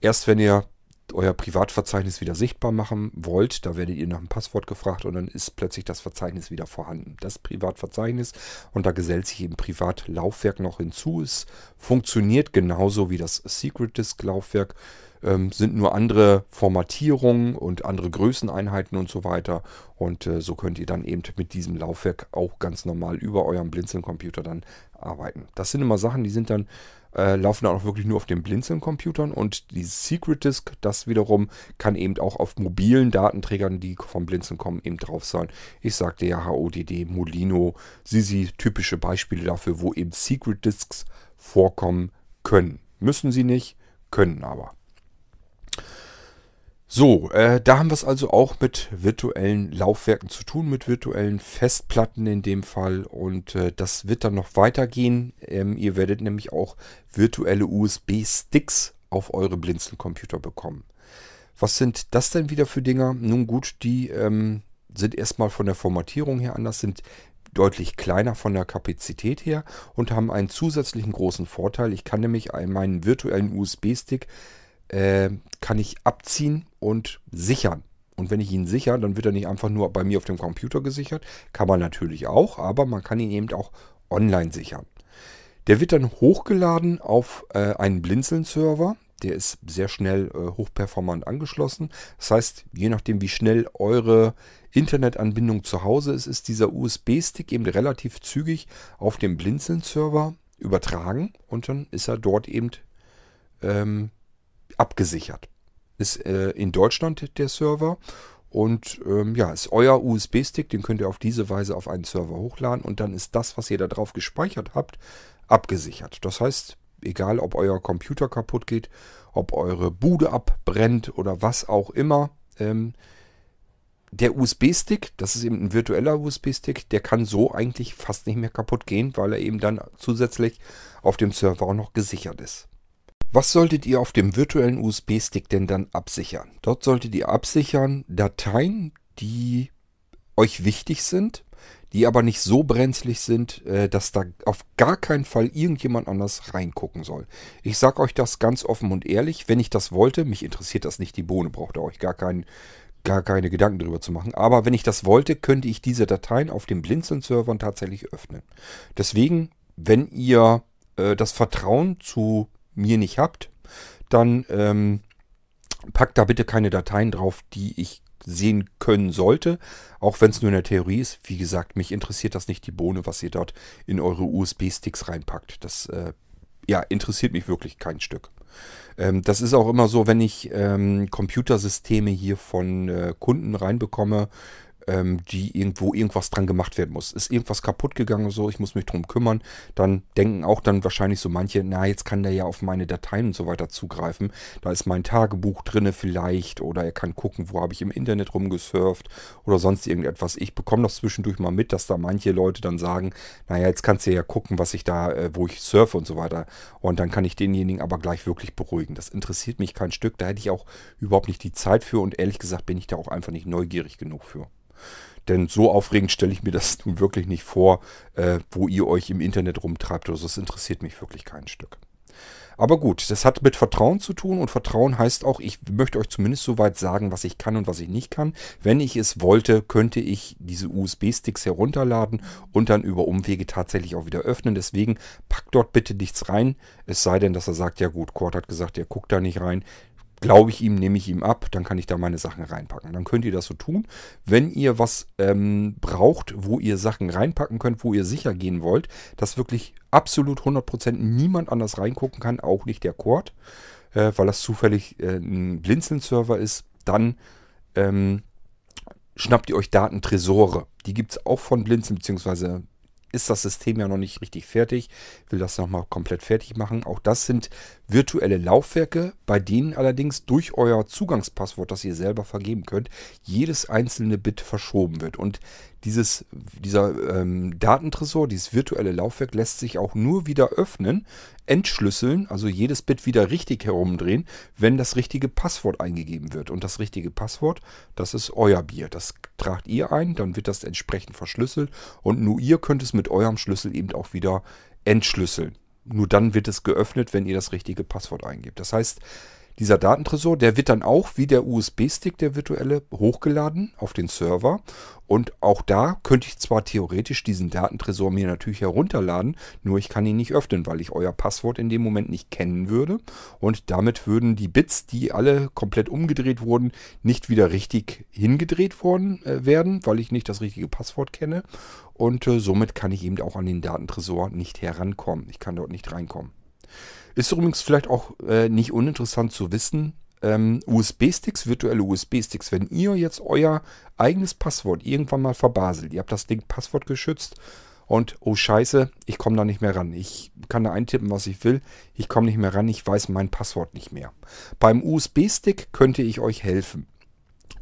Erst wenn ihr euer Privatverzeichnis wieder sichtbar machen wollt, da werdet ihr nach einem Passwort gefragt und dann ist plötzlich das Verzeichnis wieder vorhanden. Das Privatverzeichnis und da gesellt sich eben Privatlaufwerk noch hinzu. Es funktioniert genauso wie das Secret Disk Laufwerk, ähm, sind nur andere Formatierungen und andere Größeneinheiten und so weiter. Und äh, so könnt ihr dann eben mit diesem Laufwerk auch ganz normal über eurem Blinzeln-Computer dann arbeiten. Das sind immer Sachen, die sind dann äh, laufen dann auch wirklich nur auf den Blinzeln-Computern und die Secret Disk, das wiederum kann eben auch auf mobilen Datenträgern, die vom Blinzeln kommen, eben drauf sein. Ich sagte ja HODD, Molino, Sisi, typische Beispiele dafür, wo eben Secret Disks vorkommen können. Müssen sie nicht, können aber. So, äh, da haben wir es also auch mit virtuellen Laufwerken zu tun, mit virtuellen Festplatten in dem Fall. Und äh, das wird dann noch weitergehen. Ähm, ihr werdet nämlich auch virtuelle USB-Sticks auf eure Blinzeln-Computer bekommen. Was sind das denn wieder für Dinger? Nun gut, die ähm, sind erstmal von der Formatierung her anders, sind deutlich kleiner von der Kapazität her und haben einen zusätzlichen großen Vorteil. Ich kann nämlich meinen virtuellen USB-Stick äh, kann ich abziehen und sichern. Und wenn ich ihn sichere, dann wird er nicht einfach nur bei mir auf dem Computer gesichert. Kann man natürlich auch, aber man kann ihn eben auch online sichern. Der wird dann hochgeladen auf äh, einen Blinzeln-Server. Der ist sehr schnell äh, hochperformant angeschlossen. Das heißt, je nachdem, wie schnell eure Internetanbindung zu Hause ist, ist dieser USB-Stick eben relativ zügig auf dem Blinzeln-Server übertragen und dann ist er dort eben ähm, abgesichert. Ist äh, in Deutschland der Server und ähm, ja, ist euer USB-Stick, den könnt ihr auf diese Weise auf einen Server hochladen und dann ist das, was ihr da drauf gespeichert habt, abgesichert. Das heißt, egal ob euer Computer kaputt geht, ob eure Bude abbrennt oder was auch immer, ähm, der USB-Stick, das ist eben ein virtueller USB-Stick, der kann so eigentlich fast nicht mehr kaputt gehen, weil er eben dann zusätzlich auf dem Server auch noch gesichert ist. Was solltet ihr auf dem virtuellen USB-Stick denn dann absichern? Dort solltet ihr absichern Dateien, die euch wichtig sind, die aber nicht so brenzlig sind, äh, dass da auf gar keinen Fall irgendjemand anders reingucken soll. Ich sage euch das ganz offen und ehrlich, wenn ich das wollte, mich interessiert das nicht, die Bohne braucht ihr euch gar, keinen, gar keine Gedanken darüber zu machen, aber wenn ich das wollte, könnte ich diese Dateien auf den Blinzeln-Servern tatsächlich öffnen. Deswegen, wenn ihr äh, das Vertrauen zu mir nicht habt, dann ähm, packt da bitte keine Dateien drauf, die ich sehen können sollte, auch wenn es nur in der Theorie ist. Wie gesagt, mich interessiert das nicht die Bohne, was ihr dort in eure USB-Sticks reinpackt. Das äh, ja, interessiert mich wirklich kein Stück. Ähm, das ist auch immer so, wenn ich ähm, Computersysteme hier von äh, Kunden reinbekomme, ähm, die irgendwo irgendwas dran gemacht werden muss. Ist irgendwas kaputt gegangen so, ich muss mich drum kümmern, dann denken auch dann wahrscheinlich so manche, na, jetzt kann der ja auf meine Dateien und so weiter zugreifen. Da ist mein Tagebuch drinne vielleicht oder er kann gucken, wo habe ich im Internet rumgesurft oder sonst irgendetwas. Ich bekomme das zwischendurch mal mit, dass da manche Leute dann sagen, naja, jetzt kannst du ja gucken, was ich da, äh, wo ich surfe und so weiter. Und dann kann ich denjenigen aber gleich wirklich beruhigen. Das interessiert mich kein Stück, da hätte ich auch überhaupt nicht die Zeit für und ehrlich gesagt bin ich da auch einfach nicht neugierig genug für. Denn so aufregend stelle ich mir das [LAUGHS] nun wirklich nicht vor, äh, wo ihr euch im Internet rumtreibt oder so. Das interessiert mich wirklich kein Stück. Aber gut, das hat mit Vertrauen zu tun und Vertrauen heißt auch, ich möchte euch zumindest soweit sagen, was ich kann und was ich nicht kann. Wenn ich es wollte, könnte ich diese USB-Sticks herunterladen und dann über Umwege tatsächlich auch wieder öffnen. Deswegen packt dort bitte nichts rein. Es sei denn, dass er sagt, ja gut, Cord hat gesagt, er guckt da nicht rein glaube ich ihm, nehme ich ihm ab, dann kann ich da meine Sachen reinpacken. Dann könnt ihr das so tun. Wenn ihr was ähm, braucht, wo ihr Sachen reinpacken könnt, wo ihr sicher gehen wollt, dass wirklich absolut 100% niemand anders reingucken kann, auch nicht der Cord, äh, weil das zufällig äh, ein Blinzeln-Server ist, dann ähm, schnappt ihr euch Datentresore. Die gibt es auch von Blinzeln, beziehungsweise ist das System ja noch nicht richtig fertig. Ich will das nochmal komplett fertig machen. Auch das sind virtuelle Laufwerke, bei denen allerdings durch euer Zugangspasswort, das ihr selber vergeben könnt, jedes einzelne Bit verschoben wird. Und dieses, dieser ähm, Datentresor, dieses virtuelle Laufwerk lässt sich auch nur wieder öffnen, entschlüsseln, also jedes Bit wieder richtig herumdrehen, wenn das richtige Passwort eingegeben wird. Und das richtige Passwort, das ist euer Bier. Das tragt ihr ein, dann wird das entsprechend verschlüsselt und nur ihr könnt es mit eurem Schlüssel eben auch wieder entschlüsseln. Nur dann wird es geöffnet, wenn ihr das richtige Passwort eingebt. Das heißt, dieser Datentresor, der wird dann auch wie der USB-Stick, der virtuelle, hochgeladen auf den Server. Und auch da könnte ich zwar theoretisch diesen Datentresor mir natürlich herunterladen, nur ich kann ihn nicht öffnen, weil ich euer Passwort in dem Moment nicht kennen würde. Und damit würden die Bits, die alle komplett umgedreht wurden, nicht wieder richtig hingedreht worden äh, werden, weil ich nicht das richtige Passwort kenne. Und äh, somit kann ich eben auch an den Datentresor nicht herankommen. Ich kann dort nicht reinkommen. Ist übrigens vielleicht auch äh, nicht uninteressant zu wissen. Ähm, USB-Sticks, virtuelle USB-Sticks, wenn ihr jetzt euer eigenes Passwort irgendwann mal verbaselt, ihr habt das Ding Passwort geschützt und oh scheiße, ich komme da nicht mehr ran. Ich kann da eintippen, was ich will. Ich komme nicht mehr ran, ich weiß mein Passwort nicht mehr. Beim USB-Stick könnte ich euch helfen.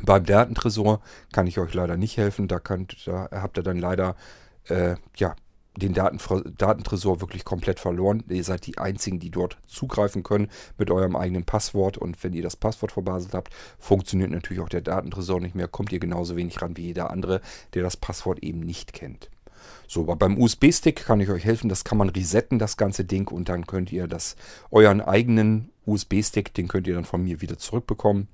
Beim Datentresor kann ich euch leider nicht helfen. Da, könnt, da habt ihr dann leider äh, ja, den Daten, Datentresor wirklich komplett verloren. Ihr seid die Einzigen, die dort zugreifen können mit eurem eigenen Passwort. Und wenn ihr das Passwort verbaselt habt, funktioniert natürlich auch der Datentresor nicht mehr. Kommt ihr genauso wenig ran wie jeder andere, der das Passwort eben nicht kennt. So, aber beim USB-Stick kann ich euch helfen. Das kann man resetten, das ganze Ding. Und dann könnt ihr das, euren eigenen USB-Stick, den könnt ihr dann von mir wieder zurückbekommen.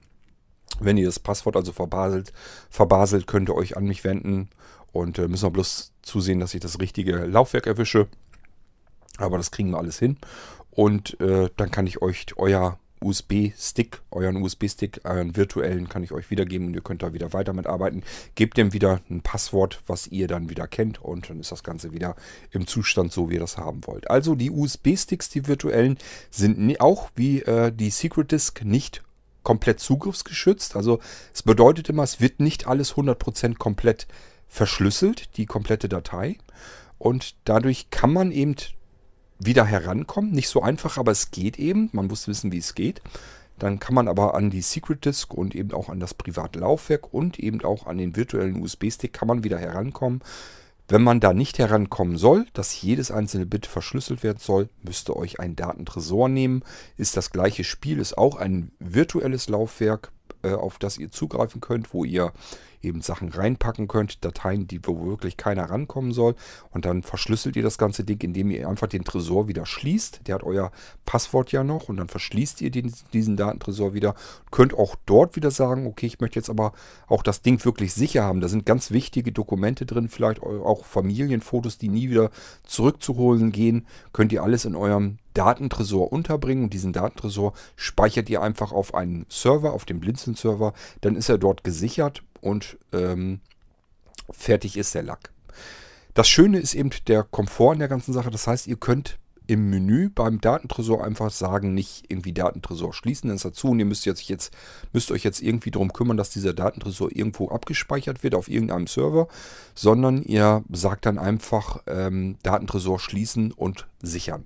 Wenn ihr das Passwort also verbaselt, verbaselt, könnt ihr euch an mich wenden und äh, müssen wir bloß zusehen, dass ich das richtige Laufwerk erwische. Aber das kriegen wir alles hin. Und äh, dann kann ich euch euer USB-Stick, euren USB-Stick, euren virtuellen, kann ich euch wiedergeben und ihr könnt da wieder weiter mitarbeiten. Gebt dem wieder ein Passwort, was ihr dann wieder kennt und dann ist das Ganze wieder im Zustand so, wie ihr das haben wollt. Also die USB-Sticks, die virtuellen, sind auch wie äh, die Secret Disk nicht komplett zugriffsgeschützt. Also es bedeutet immer, es wird nicht alles 100% komplett verschlüsselt, die komplette Datei. Und dadurch kann man eben wieder herankommen. Nicht so einfach, aber es geht eben. Man muss wissen, wie es geht. Dann kann man aber an die Secret Disk und eben auch an das private Laufwerk und eben auch an den virtuellen USB-Stick kann man wieder herankommen. Wenn man da nicht herankommen soll, dass jedes einzelne Bit verschlüsselt werden soll, müsst ihr euch einen Datentresor nehmen. Ist das gleiche Spiel, ist auch ein virtuelles Laufwerk, äh, auf das ihr zugreifen könnt, wo ihr eben Sachen reinpacken könnt, Dateien, die wo wirklich keiner rankommen soll. Und dann verschlüsselt ihr das ganze Ding, indem ihr einfach den Tresor wieder schließt. Der hat euer Passwort ja noch und dann verschließt ihr den, diesen Datentresor wieder. Könnt auch dort wieder sagen, okay, ich möchte jetzt aber auch das Ding wirklich sicher haben. Da sind ganz wichtige Dokumente drin, vielleicht auch Familienfotos, die nie wieder zurückzuholen gehen. Könnt ihr alles in eurem Datentresor unterbringen und diesen Datentresor speichert ihr einfach auf einen Server, auf dem Blinzeln-Server. Dann ist er dort gesichert und ähm, fertig ist der Lack. Das Schöne ist eben der Komfort in der ganzen Sache. Das heißt, ihr könnt im Menü beim Datentresor einfach sagen, nicht irgendwie Datentresor schließen, dann ist dazu und ihr müsst, jetzt, jetzt, müsst euch jetzt irgendwie darum kümmern, dass dieser Datentresor irgendwo abgespeichert wird auf irgendeinem Server, sondern ihr sagt dann einfach ähm, Datentresor schließen und sichern.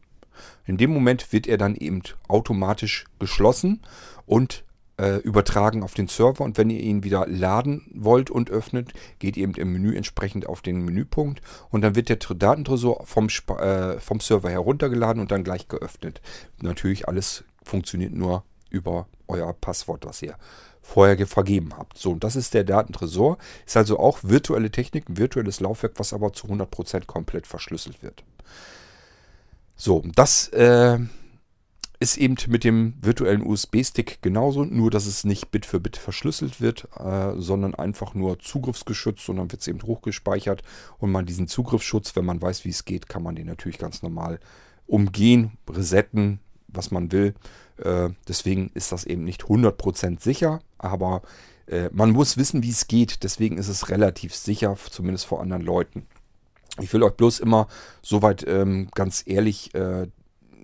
In dem Moment wird er dann eben automatisch geschlossen und äh, übertragen auf den Server und wenn ihr ihn wieder laden wollt und öffnet, geht eben im Menü entsprechend auf den Menüpunkt und dann wird der Datentresor vom, äh, vom Server heruntergeladen und dann gleich geöffnet. Natürlich alles funktioniert nur über euer Passwort, das ihr vorher vergeben habt. So, und das ist der Datentresor. Ist also auch virtuelle Technik, ein virtuelles Laufwerk, was aber zu 100% komplett verschlüsselt wird. So, das äh, ist eben mit dem virtuellen USB-Stick genauso, nur dass es nicht Bit für Bit verschlüsselt wird, äh, sondern einfach nur zugriffsgeschützt sondern wird es eben hochgespeichert und man diesen Zugriffsschutz, wenn man weiß, wie es geht, kann man den natürlich ganz normal umgehen, resetten, was man will. Äh, deswegen ist das eben nicht 100% sicher, aber äh, man muss wissen, wie es geht. Deswegen ist es relativ sicher, zumindest vor anderen Leuten. Ich will euch bloß immer soweit ähm, ganz ehrlich äh,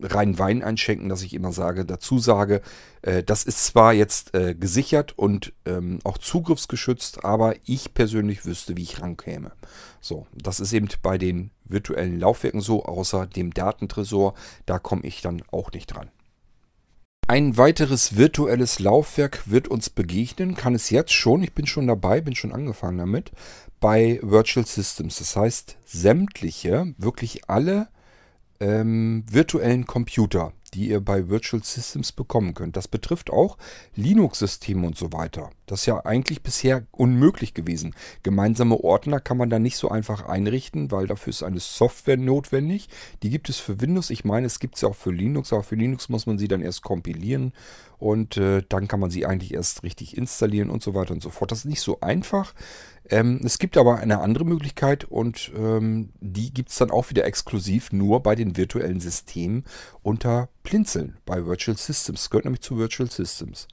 rein Wein einschenken, dass ich immer sage, dazu sage, äh, das ist zwar jetzt äh, gesichert und ähm, auch zugriffsgeschützt, aber ich persönlich wüsste, wie ich rankäme. So, das ist eben bei den virtuellen Laufwerken so, außer dem Datentresor, da komme ich dann auch nicht dran. Ein weiteres virtuelles Laufwerk wird uns begegnen, kann es jetzt schon, ich bin schon dabei, bin schon angefangen damit, bei Virtual Systems. Das heißt, sämtliche, wirklich alle ähm, virtuellen Computer, die ihr bei Virtual Systems bekommen könnt. Das betrifft auch Linux-Systeme und so weiter. Das ist ja eigentlich bisher unmöglich gewesen. Gemeinsame Ordner kann man da nicht so einfach einrichten, weil dafür ist eine Software notwendig. Die gibt es für Windows. Ich meine, es gibt sie auch für Linux, aber für Linux muss man sie dann erst kompilieren und äh, dann kann man sie eigentlich erst richtig installieren und so weiter und so fort. Das ist nicht so einfach. Ähm, es gibt aber eine andere Möglichkeit und ähm, die gibt es dann auch wieder exklusiv nur bei den virtuellen Systemen unter Blinzeln bei Virtual Systems. Gehört nämlich zu Virtual Systems.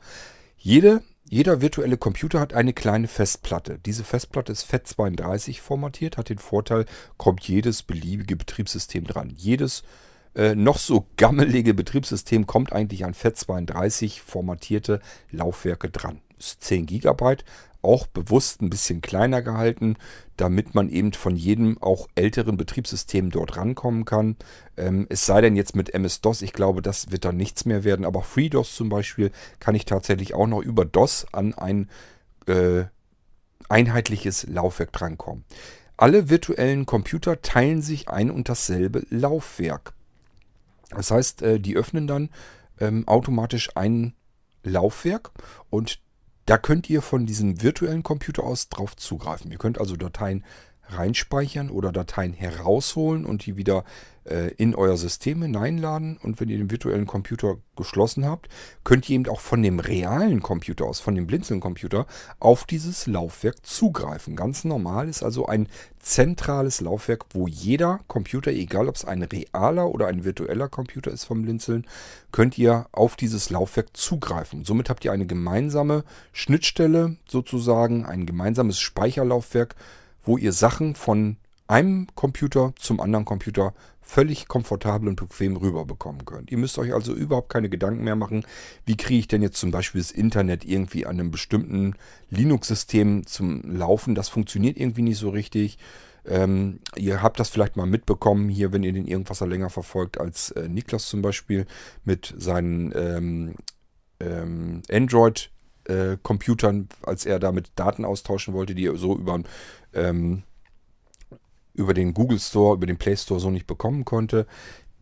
Jede, jeder virtuelle Computer hat eine kleine Festplatte. Diese Festplatte ist FAT32 formatiert, hat den Vorteil, kommt jedes beliebige Betriebssystem dran. Jedes äh, noch so gammelige Betriebssystem kommt eigentlich an FAT32 formatierte Laufwerke dran. Ist 10 GB, auch bewusst ein bisschen kleiner gehalten, damit man eben von jedem auch älteren Betriebssystem dort rankommen kann. Ähm, es sei denn jetzt mit MS-DOS, ich glaube, das wird dann nichts mehr werden, aber FreeDOS zum Beispiel kann ich tatsächlich auch noch über DOS an ein äh, einheitliches Laufwerk drankommen. Alle virtuellen Computer teilen sich ein und dasselbe Laufwerk. Das heißt, äh, die öffnen dann ähm, automatisch ein Laufwerk und da könnt ihr von diesem virtuellen Computer aus drauf zugreifen. Ihr könnt also Dateien reinspeichern oder Dateien herausholen und die wieder in euer System hineinladen. Und wenn ihr den virtuellen Computer geschlossen habt, könnt ihr eben auch von dem realen Computer aus, von dem Blinzeln-Computer, auf dieses Laufwerk zugreifen. Ganz normal ist also ein zentrales Laufwerk, wo jeder Computer, egal ob es ein realer oder ein virtueller Computer ist vom Blinzeln, könnt ihr auf dieses Laufwerk zugreifen. Somit habt ihr eine gemeinsame Schnittstelle sozusagen, ein gemeinsames Speicherlaufwerk, wo ihr Sachen von einem Computer zum anderen Computer völlig komfortabel und bequem rüberbekommen könnt. Ihr müsst euch also überhaupt keine Gedanken mehr machen, wie kriege ich denn jetzt zum Beispiel das Internet irgendwie an einem bestimmten Linux-System zum Laufen. Das funktioniert irgendwie nicht so richtig. Ähm, ihr habt das vielleicht mal mitbekommen, hier, wenn ihr den Irgendwasser länger verfolgt, als äh, Niklas zum Beispiel mit seinen ähm, ähm, Android- äh, als er damit Daten austauschen wollte, die er so über, ähm, über den Google Store, über den Play Store so nicht bekommen konnte.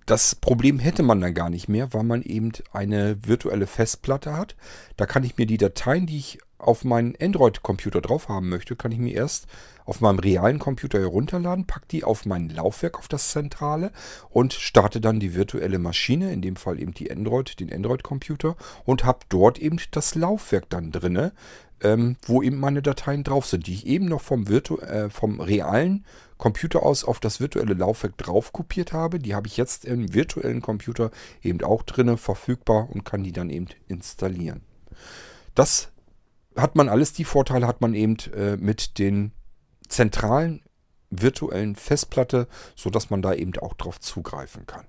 Das Problem hätte man dann gar nicht mehr, weil man eben eine virtuelle Festplatte hat. Da kann ich mir die Dateien, die ich auf meinen Android-Computer drauf haben möchte, kann ich mir erst auf meinem realen Computer herunterladen, packe die auf mein Laufwerk, auf das Zentrale und starte dann die virtuelle Maschine, in dem Fall eben die Android, den Android-Computer und habe dort eben das Laufwerk dann drinne, ähm, wo eben meine Dateien drauf sind, die ich eben noch vom, Virtu äh, vom realen Computer aus auf das virtuelle Laufwerk drauf kopiert habe. Die habe ich jetzt im virtuellen Computer eben auch drinne verfügbar und kann die dann eben installieren. Das hat man alles, die Vorteile hat man eben äh, mit den zentralen virtuellen Festplatte, sodass man da eben auch drauf zugreifen kann.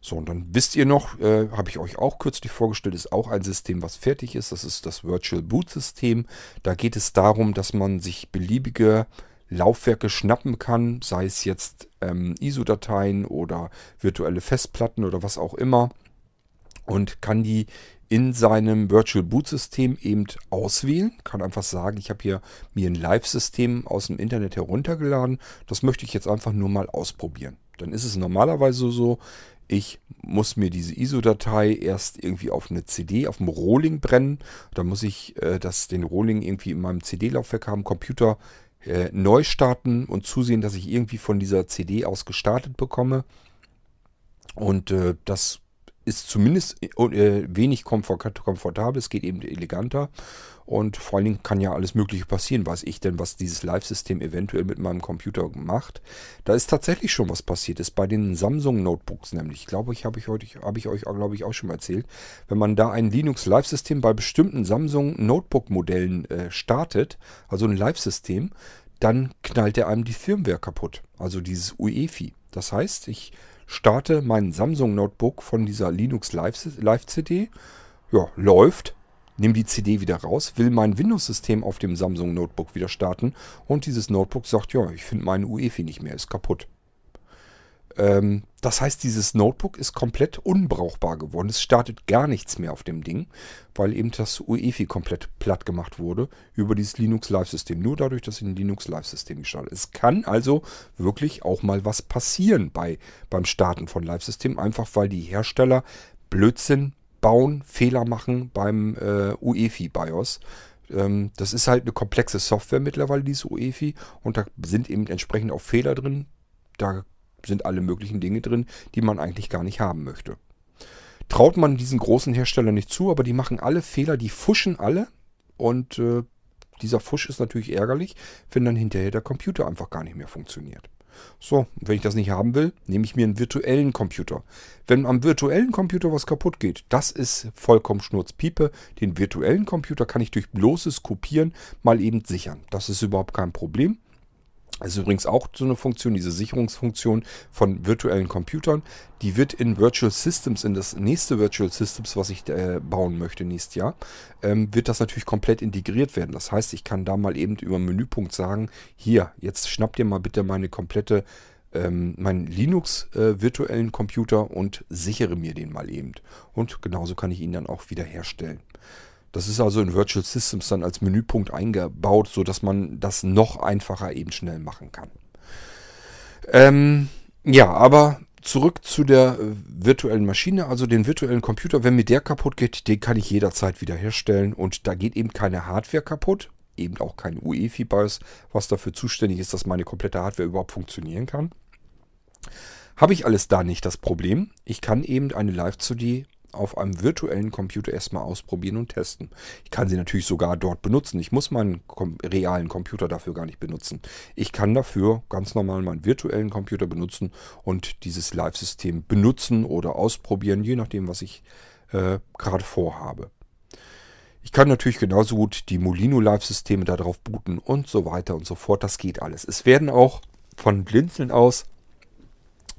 So, und dann wisst ihr noch, äh, habe ich euch auch kürzlich vorgestellt, ist auch ein System, was fertig ist. Das ist das Virtual Boot System. Da geht es darum, dass man sich beliebige Laufwerke schnappen kann, sei es jetzt ähm, ISO-Dateien oder virtuelle Festplatten oder was auch immer und kann die in seinem Virtual Boot System eben auswählen. Kann einfach sagen, ich habe hier mir ein Live-System aus dem Internet heruntergeladen. Das möchte ich jetzt einfach nur mal ausprobieren. Dann ist es normalerweise so, ich muss mir diese ISO-Datei erst irgendwie auf eine CD, auf dem Rohling brennen. Da muss ich äh, das, den Rohling irgendwie in meinem CD-Laufwerk haben, Computer äh, neu starten und zusehen, dass ich irgendwie von dieser CD aus gestartet bekomme. Und äh, das ist zumindest äh, wenig komfortabel, es geht eben eleganter und vor allen Dingen kann ja alles Mögliche passieren. Weiß ich denn, was dieses Live-System eventuell mit meinem Computer macht? Da ist tatsächlich schon was passiert. Ist bei den Samsung Notebooks nämlich. Ich glaube, ich habe ich, heute, ich euch, glaube ich, auch schon mal erzählt. Wenn man da ein Linux Live-System bei bestimmten Samsung Notebook-Modellen äh, startet, also ein Live-System, dann knallt er einem die Firmware kaputt. Also dieses UEFI. Das heißt, ich starte mein Samsung Notebook von dieser Linux Live CD. Ja, läuft. Nehme die CD wieder raus, will mein Windows-System auf dem Samsung Notebook wieder starten und dieses Notebook sagt, ja, ich finde meinen UEFI nicht mehr, ist kaputt. Ähm, das heißt, dieses Notebook ist komplett unbrauchbar geworden. Es startet gar nichts mehr auf dem Ding, weil eben das UEFI komplett platt gemacht wurde über dieses Linux Live-System. Nur dadurch, dass ich ein Linux Live-System gestartet Es kann also wirklich auch mal was passieren bei, beim Starten von Live-Systemen, einfach weil die Hersteller Blödsinn bauen, Fehler machen beim äh, UEFI BIOS ähm, das ist halt eine komplexe Software mittlerweile, diese UEFI. Und da sind eben entsprechend auch Fehler drin. Da sind alle möglichen Dinge drin, die man eigentlich gar nicht haben möchte. Traut man diesen großen Herstellern nicht zu, aber die machen alle Fehler, die fuschen alle und äh, dieser Fusch ist natürlich ärgerlich, wenn dann hinterher der Computer einfach gar nicht mehr funktioniert. So, wenn ich das nicht haben will, nehme ich mir einen virtuellen Computer. Wenn am virtuellen Computer was kaputt geht, das ist vollkommen Schnurzpiepe. Den virtuellen Computer kann ich durch bloßes Kopieren mal eben sichern. Das ist überhaupt kein Problem. Das ist übrigens auch so eine Funktion, diese Sicherungsfunktion von virtuellen Computern. Die wird in Virtual Systems, in das nächste Virtual Systems, was ich äh, bauen möchte nächstes Jahr, ähm, wird das natürlich komplett integriert werden. Das heißt, ich kann da mal eben über Menüpunkt sagen, hier, jetzt schnappt ihr mal bitte meine komplette, ähm, meinen Linux äh, virtuellen Computer und sichere mir den mal eben. Und genauso kann ich ihn dann auch wieder herstellen. Das ist also in Virtual Systems dann als Menüpunkt eingebaut, sodass man das noch einfacher eben schnell machen kann. Ähm, ja, aber zurück zu der virtuellen Maschine, also den virtuellen Computer. Wenn mir der kaputt geht, den kann ich jederzeit wiederherstellen und da geht eben keine Hardware kaputt, eben auch kein UEFI-BIOS, was dafür zuständig ist, dass meine komplette Hardware überhaupt funktionieren kann. Habe ich alles da nicht das Problem. Ich kann eben eine Live-CD auf einem virtuellen Computer erstmal ausprobieren und testen. Ich kann sie natürlich sogar dort benutzen. Ich muss meinen realen Computer dafür gar nicht benutzen. Ich kann dafür ganz normal meinen virtuellen Computer benutzen und dieses Live-System benutzen oder ausprobieren, je nachdem, was ich äh, gerade vorhabe. Ich kann natürlich genauso gut die Molino Live-Systeme darauf booten und so weiter und so fort. Das geht alles. Es werden auch von Blinzeln aus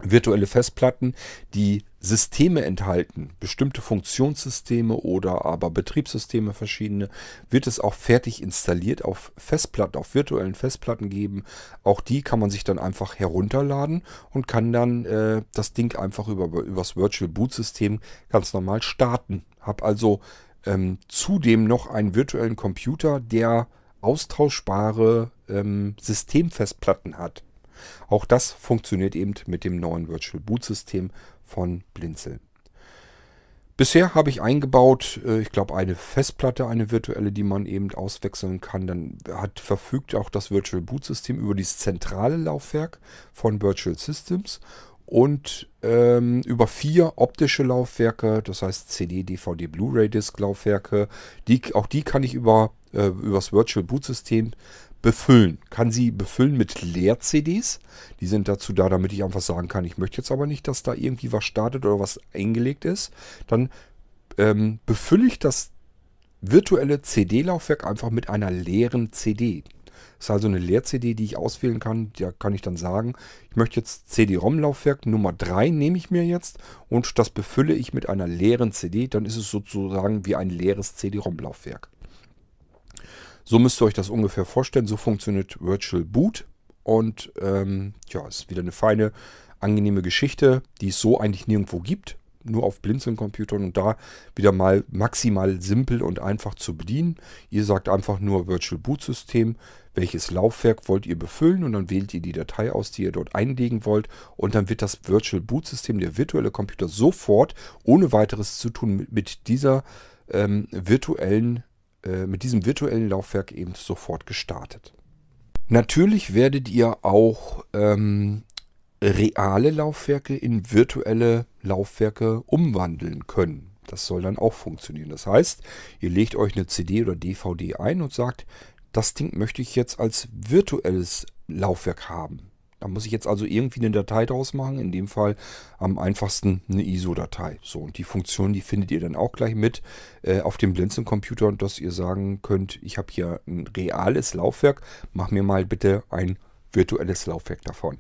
virtuelle Festplatten, die Systeme enthalten, bestimmte Funktionssysteme oder aber Betriebssysteme verschiedene, wird es auch fertig installiert auf Festplatten, auf virtuellen Festplatten geben. Auch die kann man sich dann einfach herunterladen und kann dann äh, das Ding einfach über, über das Virtual Boot System ganz normal starten. Hab also ähm, zudem noch einen virtuellen Computer, der austauschbare ähm, Systemfestplatten hat. Auch das funktioniert eben mit dem neuen Virtual Boot System von Blinzel. Bisher habe ich eingebaut, äh, ich glaube, eine Festplatte, eine virtuelle, die man eben auswechseln kann. Dann hat verfügt auch das Virtual Boot System über dieses zentrale Laufwerk von Virtual Systems und ähm, über vier optische Laufwerke, das heißt CD, DVD, Blu-ray Disc Laufwerke. Die, auch die kann ich über äh, übers Virtual Boot System befüllen. Kann sie befüllen mit Leer-CDs. Die sind dazu da, damit ich einfach sagen kann, ich möchte jetzt aber nicht, dass da irgendwie was startet oder was eingelegt ist. Dann ähm, befülle ich das virtuelle CD-Laufwerk einfach mit einer leeren CD. Das ist also eine Leer-CD, die ich auswählen kann. Da kann ich dann sagen, ich möchte jetzt CD-ROM-Laufwerk Nummer 3 nehme ich mir jetzt und das befülle ich mit einer leeren CD. Dann ist es sozusagen wie ein leeres CD-ROM-Laufwerk. So müsst ihr euch das ungefähr vorstellen. So funktioniert Virtual Boot. Und ähm, ja, ist wieder eine feine, angenehme Geschichte, die es so eigentlich nirgendwo gibt. Nur auf Blinzeln-Computern und da wieder mal maximal simpel und einfach zu bedienen. Ihr sagt einfach nur Virtual Boot System, welches Laufwerk wollt ihr befüllen und dann wählt ihr die Datei aus, die ihr dort einlegen wollt und dann wird das Virtual Boot System, der virtuelle Computer, sofort ohne weiteres zu tun mit dieser ähm, virtuellen äh, mit diesem virtuellen Laufwerk eben sofort gestartet. Natürlich werdet ihr auch ähm, reale Laufwerke in virtuelle Laufwerke umwandeln können. Das soll dann auch funktionieren. Das heißt, ihr legt euch eine CD oder DVD ein und sagt, das Ding möchte ich jetzt als virtuelles Laufwerk haben. Da muss ich jetzt also irgendwie eine Datei draus machen. In dem Fall am einfachsten eine ISO-Datei. So, und die Funktion, die findet ihr dann auch gleich mit äh, auf dem Blinzeln-Computer, dass ihr sagen könnt, ich habe hier ein reales Laufwerk, mach mir mal bitte ein virtuelles Laufwerk davon.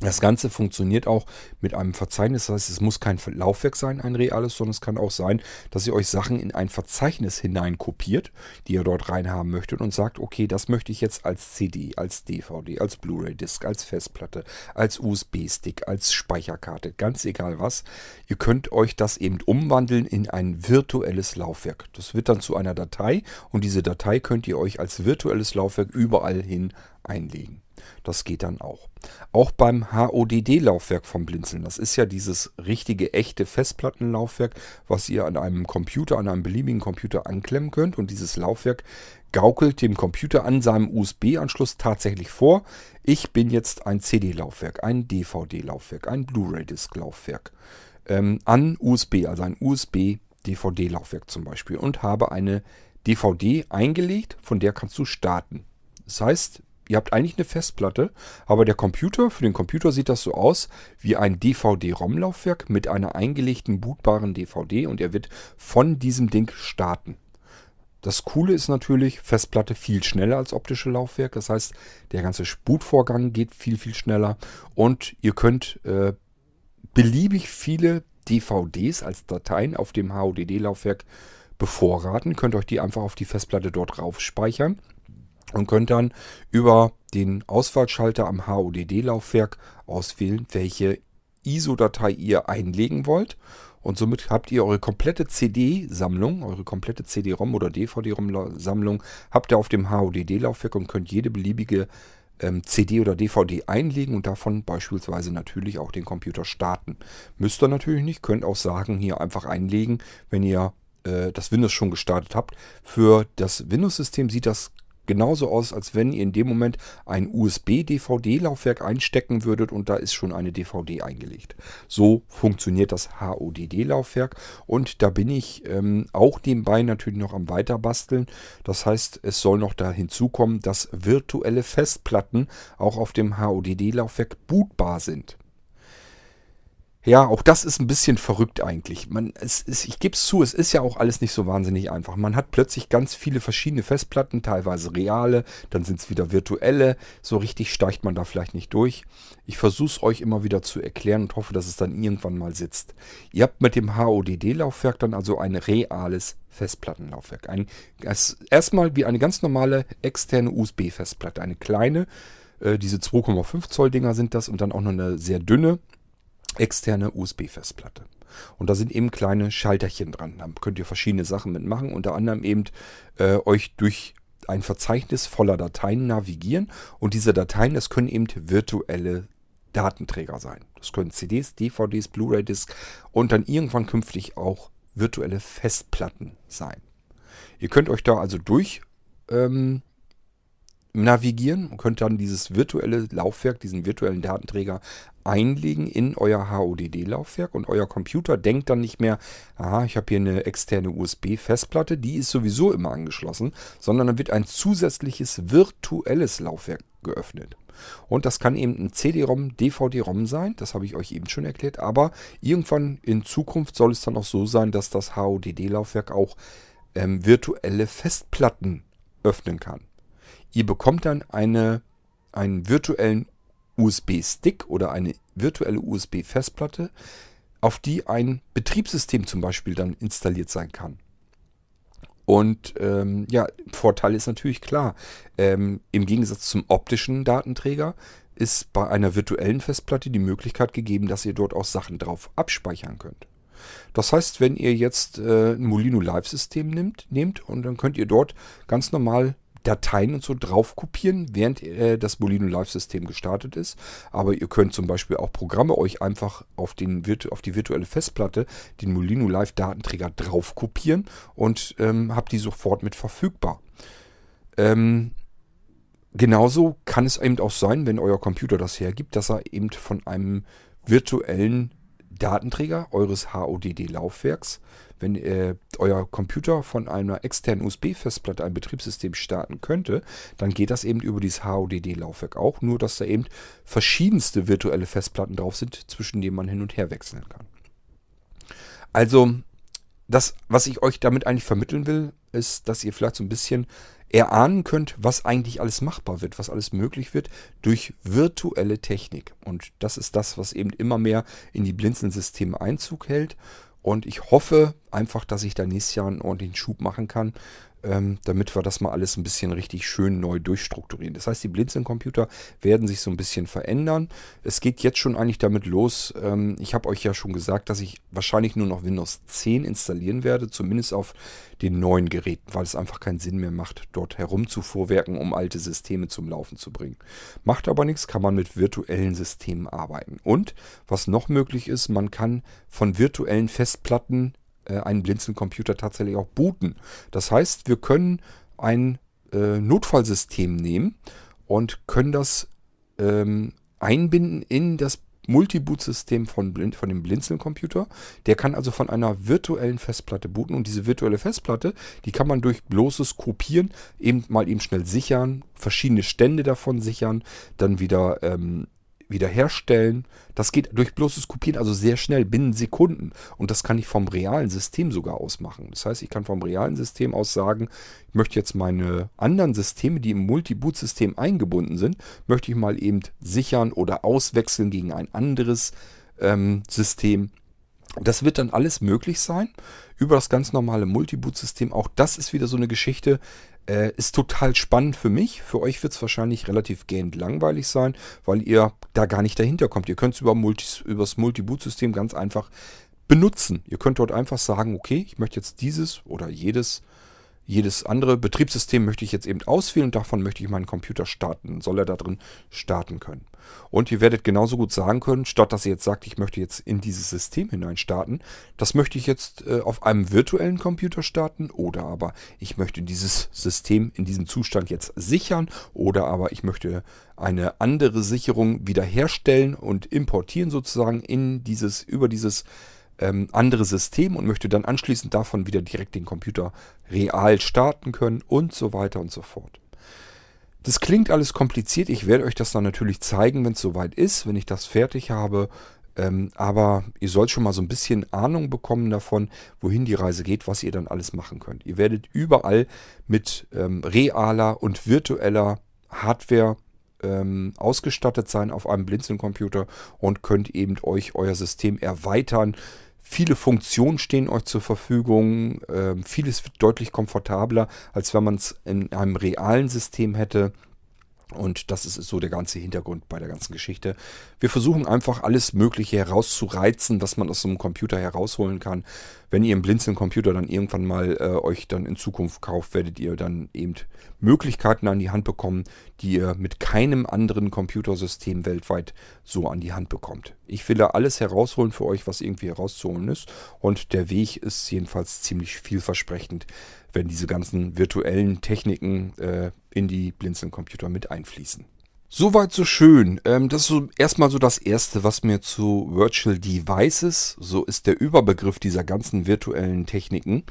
Das Ganze funktioniert auch mit einem Verzeichnis. Das heißt, es muss kein Laufwerk sein, ein reales, sondern es kann auch sein, dass ihr euch Sachen in ein Verzeichnis hinein kopiert, die ihr dort reinhaben möchtet und sagt, okay, das möchte ich jetzt als CD, als DVD, als Blu-ray-Disc, als Festplatte, als USB-Stick, als Speicherkarte, ganz egal was. Ihr könnt euch das eben umwandeln in ein virtuelles Laufwerk. Das wird dann zu einer Datei und diese Datei könnt ihr euch als virtuelles Laufwerk überall hin einlegen. Das geht dann auch. Auch beim HODD-Laufwerk vom Blinzeln. Das ist ja dieses richtige, echte Festplattenlaufwerk, was ihr an einem Computer, an einem beliebigen Computer anklemmen könnt. Und dieses Laufwerk gaukelt dem Computer an seinem USB-Anschluss tatsächlich vor. Ich bin jetzt ein CD-Laufwerk, ein DVD-Laufwerk, ein Blu-ray-Disc-Laufwerk. Ähm, an USB, also ein USB-DVD-Laufwerk zum Beispiel. Und habe eine DVD eingelegt, von der kannst du starten. Das heißt, ihr habt eigentlich eine Festplatte, aber der Computer, für den Computer sieht das so aus wie ein DVD-ROM-Laufwerk mit einer eingelegten bootbaren DVD und er wird von diesem Ding starten. Das Coole ist natürlich, Festplatte viel schneller als optische Laufwerk. Das heißt, der ganze Bootvorgang geht viel, viel schneller und ihr könnt äh, beliebig viele DVDs als Dateien auf dem HODD-Laufwerk bevorraten. Könnt euch die einfach auf die Festplatte dort rauf speichern und könnt dann über den Auswahlschalter am HODD-Laufwerk auswählen, welche ISO-Datei ihr einlegen wollt. Und somit habt ihr eure komplette CD-Sammlung, eure komplette CD-ROM oder DVD-ROM-Sammlung, habt ihr auf dem HODD-Laufwerk und könnt jede beliebige ähm, CD oder DVD einlegen und davon beispielsweise natürlich auch den Computer starten. Müsst ihr natürlich nicht, könnt auch sagen, hier einfach einlegen, wenn ihr äh, das Windows schon gestartet habt. Für das Windows-System sieht das genauso aus, als wenn ihr in dem Moment ein USB-DVD-Laufwerk einstecken würdet und da ist schon eine DVD eingelegt. So funktioniert das HODD-Laufwerk und da bin ich ähm, auch nebenbei natürlich noch am Weiterbasteln. Das heißt, es soll noch da hinzukommen, dass virtuelle Festplatten auch auf dem HODD-Laufwerk bootbar sind. Ja, auch das ist ein bisschen verrückt eigentlich. Man, es ist, ich gebe es zu, es ist ja auch alles nicht so wahnsinnig einfach. Man hat plötzlich ganz viele verschiedene Festplatten, teilweise reale, dann sind es wieder virtuelle. So richtig steigt man da vielleicht nicht durch. Ich versuche es euch immer wieder zu erklären und hoffe, dass es dann irgendwann mal sitzt. Ihr habt mit dem HODD-Laufwerk dann also ein reales Festplattenlaufwerk. Ein, erstmal wie eine ganz normale externe USB-Festplatte. Eine kleine, äh, diese 2,5 Zoll Dinger sind das und dann auch noch eine sehr dünne externe USB-Festplatte. Und da sind eben kleine Schalterchen dran. Da könnt ihr verschiedene Sachen mitmachen. Unter anderem eben äh, euch durch ein Verzeichnis voller Dateien navigieren. Und diese Dateien, das können eben virtuelle Datenträger sein. Das können CDs, DVDs, Blu-ray-Discs und dann irgendwann künftig auch virtuelle Festplatten sein. Ihr könnt euch da also durch ähm, navigieren und könnt dann dieses virtuelle Laufwerk, diesen virtuellen Datenträger einlegen in euer HODD-Laufwerk und euer Computer denkt dann nicht mehr, aha, ich habe hier eine externe USB-Festplatte, die ist sowieso immer angeschlossen, sondern dann wird ein zusätzliches virtuelles Laufwerk geöffnet. Und das kann eben ein CD-ROM, DVD-ROM sein, das habe ich euch eben schon erklärt, aber irgendwann in Zukunft soll es dann auch so sein, dass das HODD-Laufwerk auch ähm, virtuelle Festplatten öffnen kann. Ihr bekommt dann eine, einen virtuellen USB-Stick oder eine virtuelle USB-Festplatte, auf die ein Betriebssystem zum Beispiel dann installiert sein kann. Und ähm, ja, Vorteil ist natürlich klar. Ähm, Im Gegensatz zum optischen Datenträger ist bei einer virtuellen Festplatte die Möglichkeit gegeben, dass ihr dort auch Sachen drauf abspeichern könnt. Das heißt, wenn ihr jetzt äh, ein Molino Live-System nehmt, nehmt und dann könnt ihr dort ganz normal Dateien und so drauf kopieren, während äh, das Molino Live-System gestartet ist. Aber ihr könnt zum Beispiel auch Programme euch einfach auf, den, auf die virtuelle Festplatte, den Molino Live-Datenträger drauf kopieren und ähm, habt die sofort mit verfügbar. Ähm, genauso kann es eben auch sein, wenn euer Computer das hergibt, dass er eben von einem virtuellen Datenträger eures HODD-Laufwerks wenn äh, euer Computer von einer externen USB-Festplatte ein Betriebssystem starten könnte, dann geht das eben über dieses HODD-Laufwerk auch, nur dass da eben verschiedenste virtuelle Festplatten drauf sind, zwischen denen man hin und her wechseln kann. Also, das, was ich euch damit eigentlich vermitteln will, ist, dass ihr vielleicht so ein bisschen erahnen könnt, was eigentlich alles machbar wird, was alles möglich wird durch virtuelle Technik. Und das ist das, was eben immer mehr in die Blinzeln-Systeme Einzug hält. Und ich hoffe einfach, dass ich da nächstes Jahr einen ordentlichen Schub machen kann ähm, damit wir das mal alles ein bisschen richtig schön neu durchstrukturieren. Das heißt, die Blinzeln-Computer werden sich so ein bisschen verändern. Es geht jetzt schon eigentlich damit los. Ähm, ich habe euch ja schon gesagt, dass ich wahrscheinlich nur noch Windows 10 installieren werde, zumindest auf den neuen Geräten, weil es einfach keinen Sinn mehr macht, dort herumzuvorwerken, um alte Systeme zum Laufen zu bringen. Macht aber nichts, kann man mit virtuellen Systemen arbeiten. Und was noch möglich ist, man kann von virtuellen Festplatten einen Blinzeln-Computer tatsächlich auch booten. Das heißt, wir können ein äh, Notfallsystem nehmen und können das ähm, einbinden in das Multiboot-System von, von dem Blinzeln-Computer. Der kann also von einer virtuellen Festplatte booten und diese virtuelle Festplatte, die kann man durch bloßes Kopieren eben mal eben schnell sichern, verschiedene Stände davon sichern, dann wieder ähm, wiederherstellen. Das geht durch bloßes Kopieren, also sehr schnell, binnen Sekunden. Und das kann ich vom realen System sogar ausmachen. Das heißt, ich kann vom realen System aus sagen, ich möchte jetzt meine anderen Systeme, die im Multi-Boot-System eingebunden sind, möchte ich mal eben sichern oder auswechseln gegen ein anderes ähm, System. Das wird dann alles möglich sein über das ganz normale Multi-Boot-System. Auch das ist wieder so eine Geschichte. Äh, ist total spannend für mich. Für euch wird es wahrscheinlich relativ gähnt langweilig sein, weil ihr da gar nicht dahinter kommt. Ihr könnt es über, das Multi-Boot-System ganz einfach benutzen. Ihr könnt dort einfach sagen, okay, ich möchte jetzt dieses oder jedes jedes andere Betriebssystem möchte ich jetzt eben auswählen davon möchte ich meinen Computer starten. Soll er da drin starten können. Und ihr werdet genauso gut sagen können, statt dass ihr jetzt sagt, ich möchte jetzt in dieses System hinein starten, das möchte ich jetzt äh, auf einem virtuellen Computer starten oder aber ich möchte dieses System in diesem Zustand jetzt sichern oder aber ich möchte eine andere Sicherung wiederherstellen und importieren sozusagen in dieses, über dieses ähm, andere System und möchte dann anschließend davon wieder direkt den Computer real starten können und so weiter und so fort. Das klingt alles kompliziert. Ich werde euch das dann natürlich zeigen, wenn es soweit ist, wenn ich das fertig habe. Ähm, aber ihr sollt schon mal so ein bisschen Ahnung bekommen davon, wohin die Reise geht, was ihr dann alles machen könnt. Ihr werdet überall mit ähm, realer und virtueller Hardware ähm, ausgestattet sein auf einem Blinzeln-Computer und könnt eben euch euer System erweitern, Viele Funktionen stehen euch zur Verfügung. Ähm, vieles wird deutlich komfortabler, als wenn man es in einem realen System hätte. Und das ist so der ganze Hintergrund bei der ganzen Geschichte. Wir versuchen einfach alles Mögliche herauszureizen, was man aus so einem Computer herausholen kann. Wenn ihr einen Blinzeln-Computer dann irgendwann mal äh, euch dann in Zukunft kauft, werdet ihr dann eben Möglichkeiten an die Hand bekommen, die ihr mit keinem anderen Computersystem weltweit so an die Hand bekommt. Ich will da alles herausholen für euch, was irgendwie herauszuholen ist. Und der Weg ist jedenfalls ziemlich vielversprechend, wenn diese ganzen virtuellen Techniken äh, in die Blinzeln-Computer mit einfließen. Soweit so schön. Ähm, das ist so erstmal so das Erste, was mir zu Virtual Devices, so ist der Überbegriff dieser ganzen virtuellen Techniken,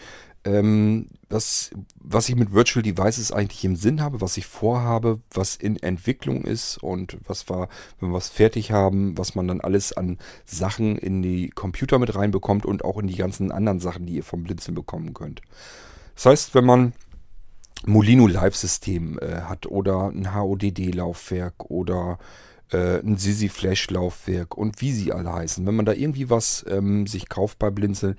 ähm, was, was ich mit Virtual Devices eigentlich im Sinn habe, was ich vorhabe, was in Entwicklung ist und was wir, wenn wir es fertig haben, was man dann alles an Sachen in die Computer mit reinbekommt und auch in die ganzen anderen Sachen, die ihr vom Blinzeln bekommen könnt. Das heißt, wenn man Molino Live-System äh, hat oder ein HODD-Laufwerk oder äh, ein Sisi Flash-Laufwerk und wie sie alle heißen. Wenn man da irgendwie was ähm, sich kauft bei Blinzeln,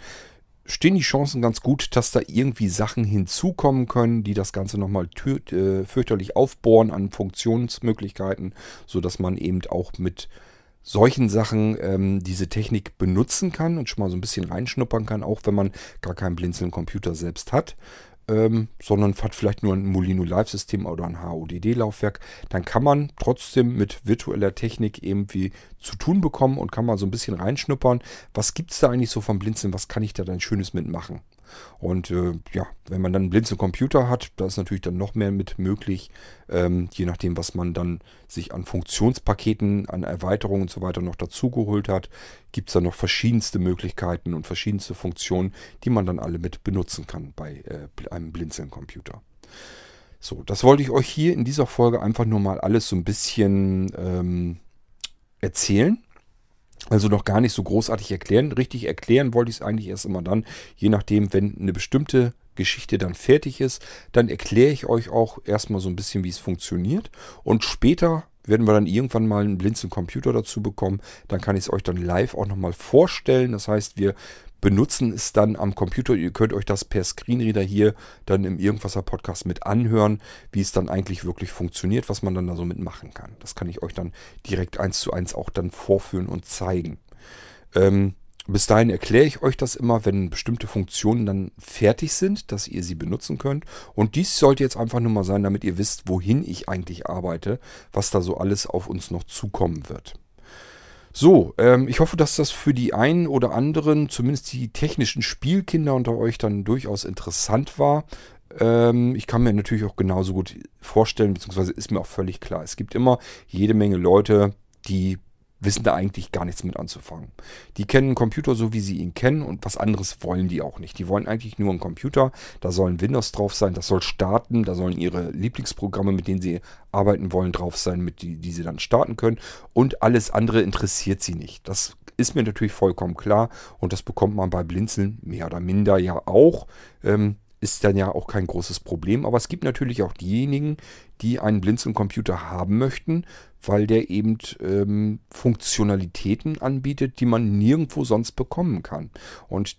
stehen die Chancen ganz gut, dass da irgendwie Sachen hinzukommen können, die das Ganze nochmal äh, fürchterlich aufbohren an Funktionsmöglichkeiten, sodass man eben auch mit solchen Sachen ähm, diese Technik benutzen kann und schon mal so ein bisschen reinschnuppern kann, auch wenn man gar keinen Blinzeln-Computer selbst hat ähm, sondern hat vielleicht nur ein Molino Live-System oder ein HODD-Laufwerk, dann kann man trotzdem mit virtueller Technik irgendwie zu tun bekommen und kann mal so ein bisschen reinschnuppern. Was gibt es da eigentlich so vom Blinzeln? Was kann ich da denn Schönes mitmachen? Und äh, ja, wenn man dann einen blinzeln Computer hat, da ist natürlich dann noch mehr mit möglich, ähm, je nachdem, was man dann sich an Funktionspaketen, an Erweiterungen und so weiter noch dazugeholt hat, gibt es da noch verschiedenste Möglichkeiten und verschiedenste Funktionen, die man dann alle mit benutzen kann bei äh, einem blinzeln Computer. So, das wollte ich euch hier in dieser Folge einfach nur mal alles so ein bisschen ähm, erzählen. Also noch gar nicht so großartig erklären. Richtig erklären wollte ich es eigentlich erst immer dann, je nachdem, wenn eine bestimmte Geschichte dann fertig ist, dann erkläre ich euch auch erstmal so ein bisschen, wie es funktioniert. Und später werden wir dann irgendwann mal einen blinzeln Computer dazu bekommen. Dann kann ich es euch dann live auch nochmal vorstellen. Das heißt, wir benutzen es dann am Computer. Ihr könnt euch das per Screenreader hier dann im Irgendwasser Podcast mit anhören, wie es dann eigentlich wirklich funktioniert, was man dann da so mitmachen kann. Das kann ich euch dann direkt eins zu eins auch dann vorführen und zeigen. Ähm, bis dahin erkläre ich euch das immer, wenn bestimmte Funktionen dann fertig sind, dass ihr sie benutzen könnt. Und dies sollte jetzt einfach nur mal sein, damit ihr wisst, wohin ich eigentlich arbeite, was da so alles auf uns noch zukommen wird. So, ähm, ich hoffe, dass das für die einen oder anderen, zumindest die technischen Spielkinder unter euch, dann durchaus interessant war. Ähm, ich kann mir natürlich auch genauso gut vorstellen, beziehungsweise ist mir auch völlig klar, es gibt immer jede Menge Leute, die wissen da eigentlich gar nichts mit anzufangen. Die kennen einen Computer so, wie sie ihn kennen und was anderes wollen die auch nicht. Die wollen eigentlich nur einen Computer, da sollen Windows drauf sein, das soll starten, da sollen ihre Lieblingsprogramme, mit denen sie arbeiten wollen, drauf sein, mit die, die sie dann starten können und alles andere interessiert sie nicht. Das ist mir natürlich vollkommen klar und das bekommt man bei Blinzeln mehr oder minder ja auch. Ähm, ist dann ja auch kein großes Problem. Aber es gibt natürlich auch diejenigen, die einen Blinzeln-Computer haben möchten, weil der eben ähm, Funktionalitäten anbietet, die man nirgendwo sonst bekommen kann. Und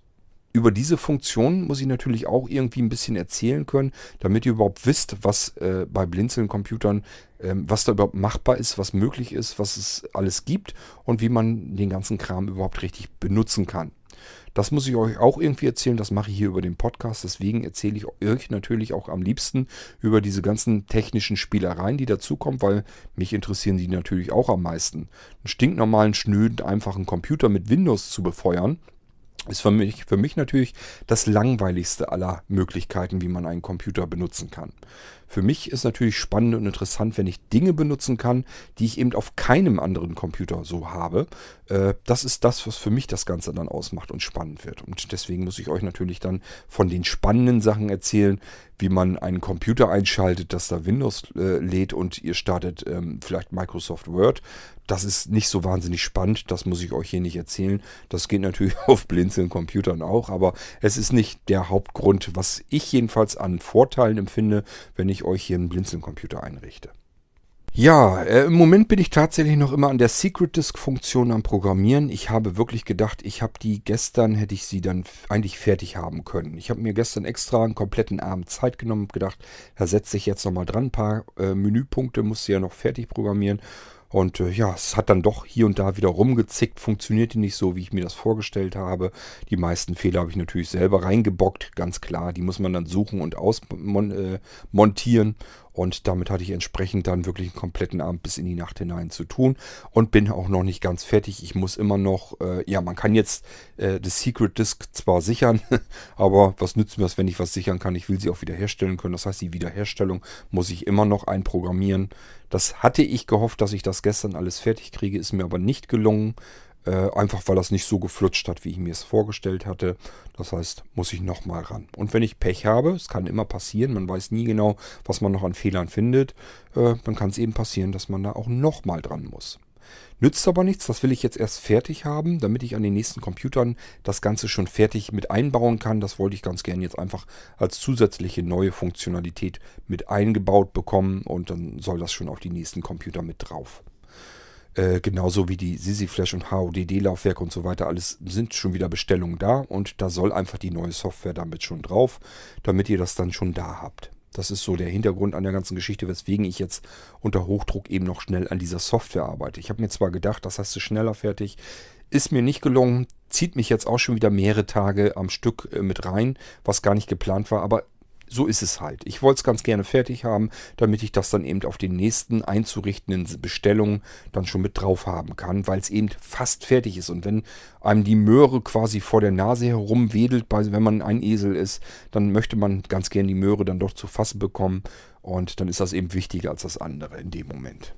über diese Funktion muss ich natürlich auch irgendwie ein bisschen erzählen können, damit ihr überhaupt wisst, was äh, bei Blinzeln-Computern, ähm, was da überhaupt machbar ist, was möglich ist, was es alles gibt und wie man den ganzen Kram überhaupt richtig benutzen kann. Das muss ich euch auch irgendwie erzählen. Das mache ich hier über den Podcast. Deswegen erzähle ich euch natürlich auch am liebsten über diese ganzen technischen Spielereien, die dazukommen, weil mich interessieren die natürlich auch am meisten. Einen stinknormalen, schnöden, einfachen Computer mit Windows zu befeuern, ist für mich, für mich natürlich das langweiligste aller Möglichkeiten, wie man einen Computer benutzen kann. Für mich ist natürlich spannend und interessant, wenn ich Dinge benutzen kann, die ich eben auf keinem anderen Computer so habe. Äh, das ist das, was für mich das Ganze dann ausmacht und spannend wird. Und deswegen muss ich euch natürlich dann von den spannenden Sachen erzählen, wie man einen Computer einschaltet, dass da Windows äh, lädt und ihr startet ähm, vielleicht Microsoft Word. Das ist nicht so wahnsinnig spannend, das muss ich euch hier nicht erzählen. Das geht natürlich [LAUGHS] auf blinzeln Computern auch, aber es ist nicht der Hauptgrund, was ich jedenfalls an Vorteilen empfinde, wenn ich euch hier einen Blinzeln-Computer einrichte. Ja, äh, im Moment bin ich tatsächlich noch immer an der Secret Disk Funktion am Programmieren. Ich habe wirklich gedacht, ich habe die gestern, hätte ich sie dann eigentlich fertig haben können. Ich habe mir gestern extra einen kompletten Abend Zeit genommen und gedacht, da setze ich jetzt nochmal dran. Ein paar äh, Menüpunkte muss sie ja noch fertig programmieren. Und äh, ja, es hat dann doch hier und da wieder rumgezickt, funktionierte nicht so, wie ich mir das vorgestellt habe. Die meisten Fehler habe ich natürlich selber reingebockt, ganz klar. Die muss man dann suchen und ausmontieren. Äh, und damit hatte ich entsprechend dann wirklich einen kompletten Abend bis in die Nacht hinein zu tun und bin auch noch nicht ganz fertig. Ich muss immer noch, äh, ja, man kann jetzt äh, das Secret Disk zwar sichern, [LAUGHS] aber was nützt mir das, wenn ich was sichern kann? Ich will sie auch wiederherstellen können. Das heißt, die Wiederherstellung muss ich immer noch einprogrammieren. Das hatte ich gehofft, dass ich das gestern alles fertig kriege, ist mir aber nicht gelungen. Äh, einfach weil das nicht so geflutscht hat, wie ich mir es vorgestellt hatte. Das heißt, muss ich nochmal ran. Und wenn ich Pech habe, es kann immer passieren, man weiß nie genau, was man noch an Fehlern findet, äh, dann kann es eben passieren, dass man da auch nochmal dran muss. Nützt aber nichts, das will ich jetzt erst fertig haben, damit ich an den nächsten Computern das Ganze schon fertig mit einbauen kann. Das wollte ich ganz gerne jetzt einfach als zusätzliche neue Funktionalität mit eingebaut bekommen und dann soll das schon auf die nächsten Computer mit drauf. Äh, genauso wie die Sisi Flash und HODD-Laufwerke und so weiter, alles sind schon wieder Bestellungen da und da soll einfach die neue Software damit schon drauf, damit ihr das dann schon da habt. Das ist so der Hintergrund an der ganzen Geschichte, weswegen ich jetzt unter Hochdruck eben noch schnell an dieser Software arbeite. Ich habe mir zwar gedacht, das hast du schneller fertig, ist mir nicht gelungen, zieht mich jetzt auch schon wieder mehrere Tage am Stück äh, mit rein, was gar nicht geplant war, aber so ist es halt. Ich wollte es ganz gerne fertig haben, damit ich das dann eben auf den nächsten einzurichtenden Bestellungen dann schon mit drauf haben kann, weil es eben fast fertig ist. Und wenn einem die Möhre quasi vor der Nase herumwedelt, wenn man ein Esel ist, dann möchte man ganz gerne die Möhre dann doch zu fassen bekommen. Und dann ist das eben wichtiger als das andere in dem Moment.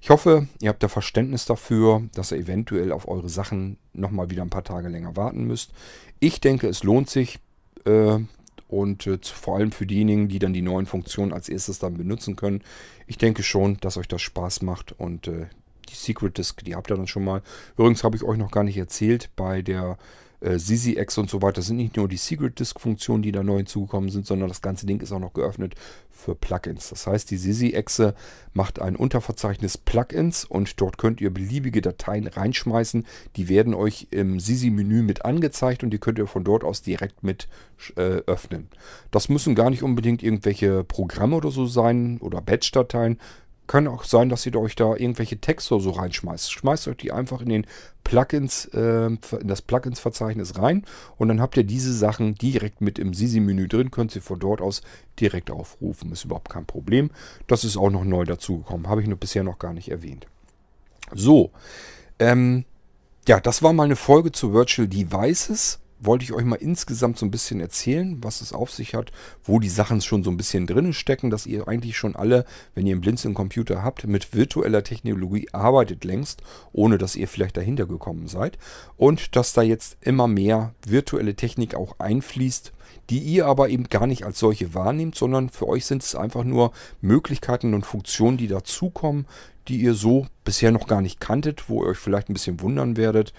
Ich hoffe, ihr habt da Verständnis dafür, dass ihr eventuell auf eure Sachen nochmal wieder ein paar Tage länger warten müsst. Ich denke, es lohnt sich. Und äh, vor allem für diejenigen, die dann die neuen Funktionen als erstes dann benutzen können. Ich denke schon, dass euch das Spaß macht und äh, die Secret Disk, die habt ihr dann schon mal. Übrigens habe ich euch noch gar nicht erzählt, bei der äh, SisiX und so weiter sind nicht nur die Secret Disk Funktionen, die da neu hinzugekommen sind, sondern das ganze Ding ist auch noch geöffnet für Plugins. Das heißt, die SisiX macht ein Unterverzeichnis Plugins und dort könnt ihr beliebige Dateien reinschmeißen. Die werden euch im Sisi-Menü mit angezeigt und die könnt ihr von dort aus direkt mit äh, öffnen. Das müssen gar nicht unbedingt irgendwelche Programme oder so sein oder Batch-Dateien, kann auch sein, dass ihr euch da irgendwelche Texte so reinschmeißt. Schmeißt euch die einfach in den Plugins, äh, in das Plugins-Verzeichnis rein und dann habt ihr diese Sachen direkt mit im Sisi-Menü drin, könnt ihr von dort aus direkt aufrufen. Ist überhaupt kein Problem. Das ist auch noch neu dazugekommen. Habe ich nur bisher noch gar nicht erwähnt. So, ähm, ja, das war mal eine Folge zu Virtual Devices wollte ich euch mal insgesamt so ein bisschen erzählen, was es auf sich hat, wo die Sachen schon so ein bisschen drinnen stecken, dass ihr eigentlich schon alle, wenn ihr einen Blinzeln-Computer habt, mit virtueller Technologie arbeitet längst, ohne dass ihr vielleicht dahinter gekommen seid. Und dass da jetzt immer mehr virtuelle Technik auch einfließt, die ihr aber eben gar nicht als solche wahrnehmt, sondern für euch sind es einfach nur Möglichkeiten und Funktionen, die dazukommen, die ihr so bisher noch gar nicht kanntet, wo ihr euch vielleicht ein bisschen wundern werdet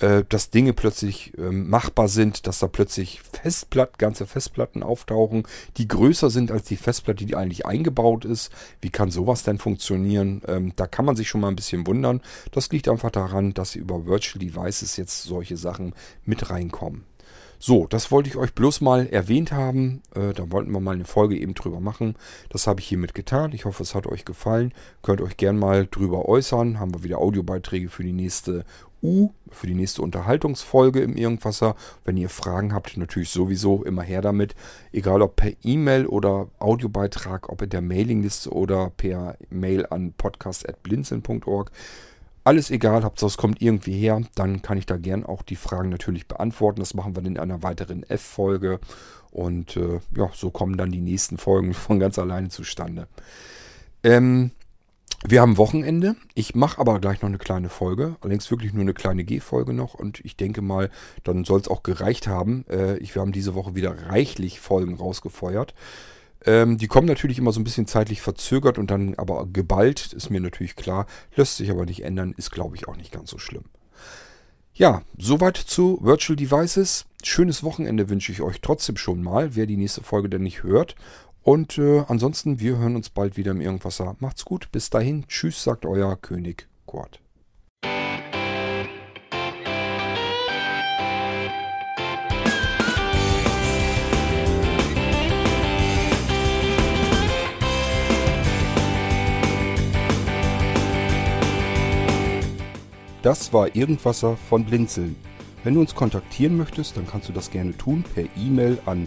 äh, dass Dinge plötzlich ähm, machbar sind, dass da plötzlich Festplatten, ganze Festplatten auftauchen, die größer sind als die Festplatte, die eigentlich eingebaut ist. Wie kann sowas denn funktionieren? Ähm, da kann man sich schon mal ein bisschen wundern. Das liegt einfach daran, dass über Virtual Devices jetzt solche Sachen mit reinkommen. So, das wollte ich euch bloß mal erwähnt haben. Äh, da wollten wir mal eine Folge eben drüber machen. Das habe ich hiermit getan. Ich hoffe, es hat euch gefallen. Könnt euch gern mal drüber äußern. Haben wir wieder Audiobeiträge für die nächste U, für die nächste Unterhaltungsfolge im Irgendwasser. Wenn ihr Fragen habt, natürlich sowieso immer her damit. Egal ob per E-Mail oder Audiobeitrag, ob in der Mailingliste oder per Mail an podcast.blinzeln.org. Alles egal, Hauptsache es kommt irgendwie her, dann kann ich da gern auch die Fragen natürlich beantworten. Das machen wir in einer weiteren F-Folge. Und äh, ja, so kommen dann die nächsten Folgen [LAUGHS] von ganz alleine zustande. Ähm, wir haben Wochenende. Ich mache aber gleich noch eine kleine Folge. Allerdings wirklich nur eine kleine G-Folge noch. Und ich denke mal, dann soll es auch gereicht haben. Äh, ich, wir haben diese Woche wieder reichlich Folgen rausgefeuert. Ähm, die kommen natürlich immer so ein bisschen zeitlich verzögert und dann aber geballt, ist mir natürlich klar. Lässt sich aber nicht ändern, ist glaube ich auch nicht ganz so schlimm. Ja, soweit zu Virtual Devices. Schönes Wochenende wünsche ich euch trotzdem schon mal, wer die nächste Folge denn nicht hört. Und äh, ansonsten, wir hören uns bald wieder im Irgendwasser. Macht's gut, bis dahin. Tschüss, sagt euer König Kurt. Das war Irgendwasser von Blinzeln. Wenn du uns kontaktieren möchtest, dann kannst du das gerne tun per E-Mail an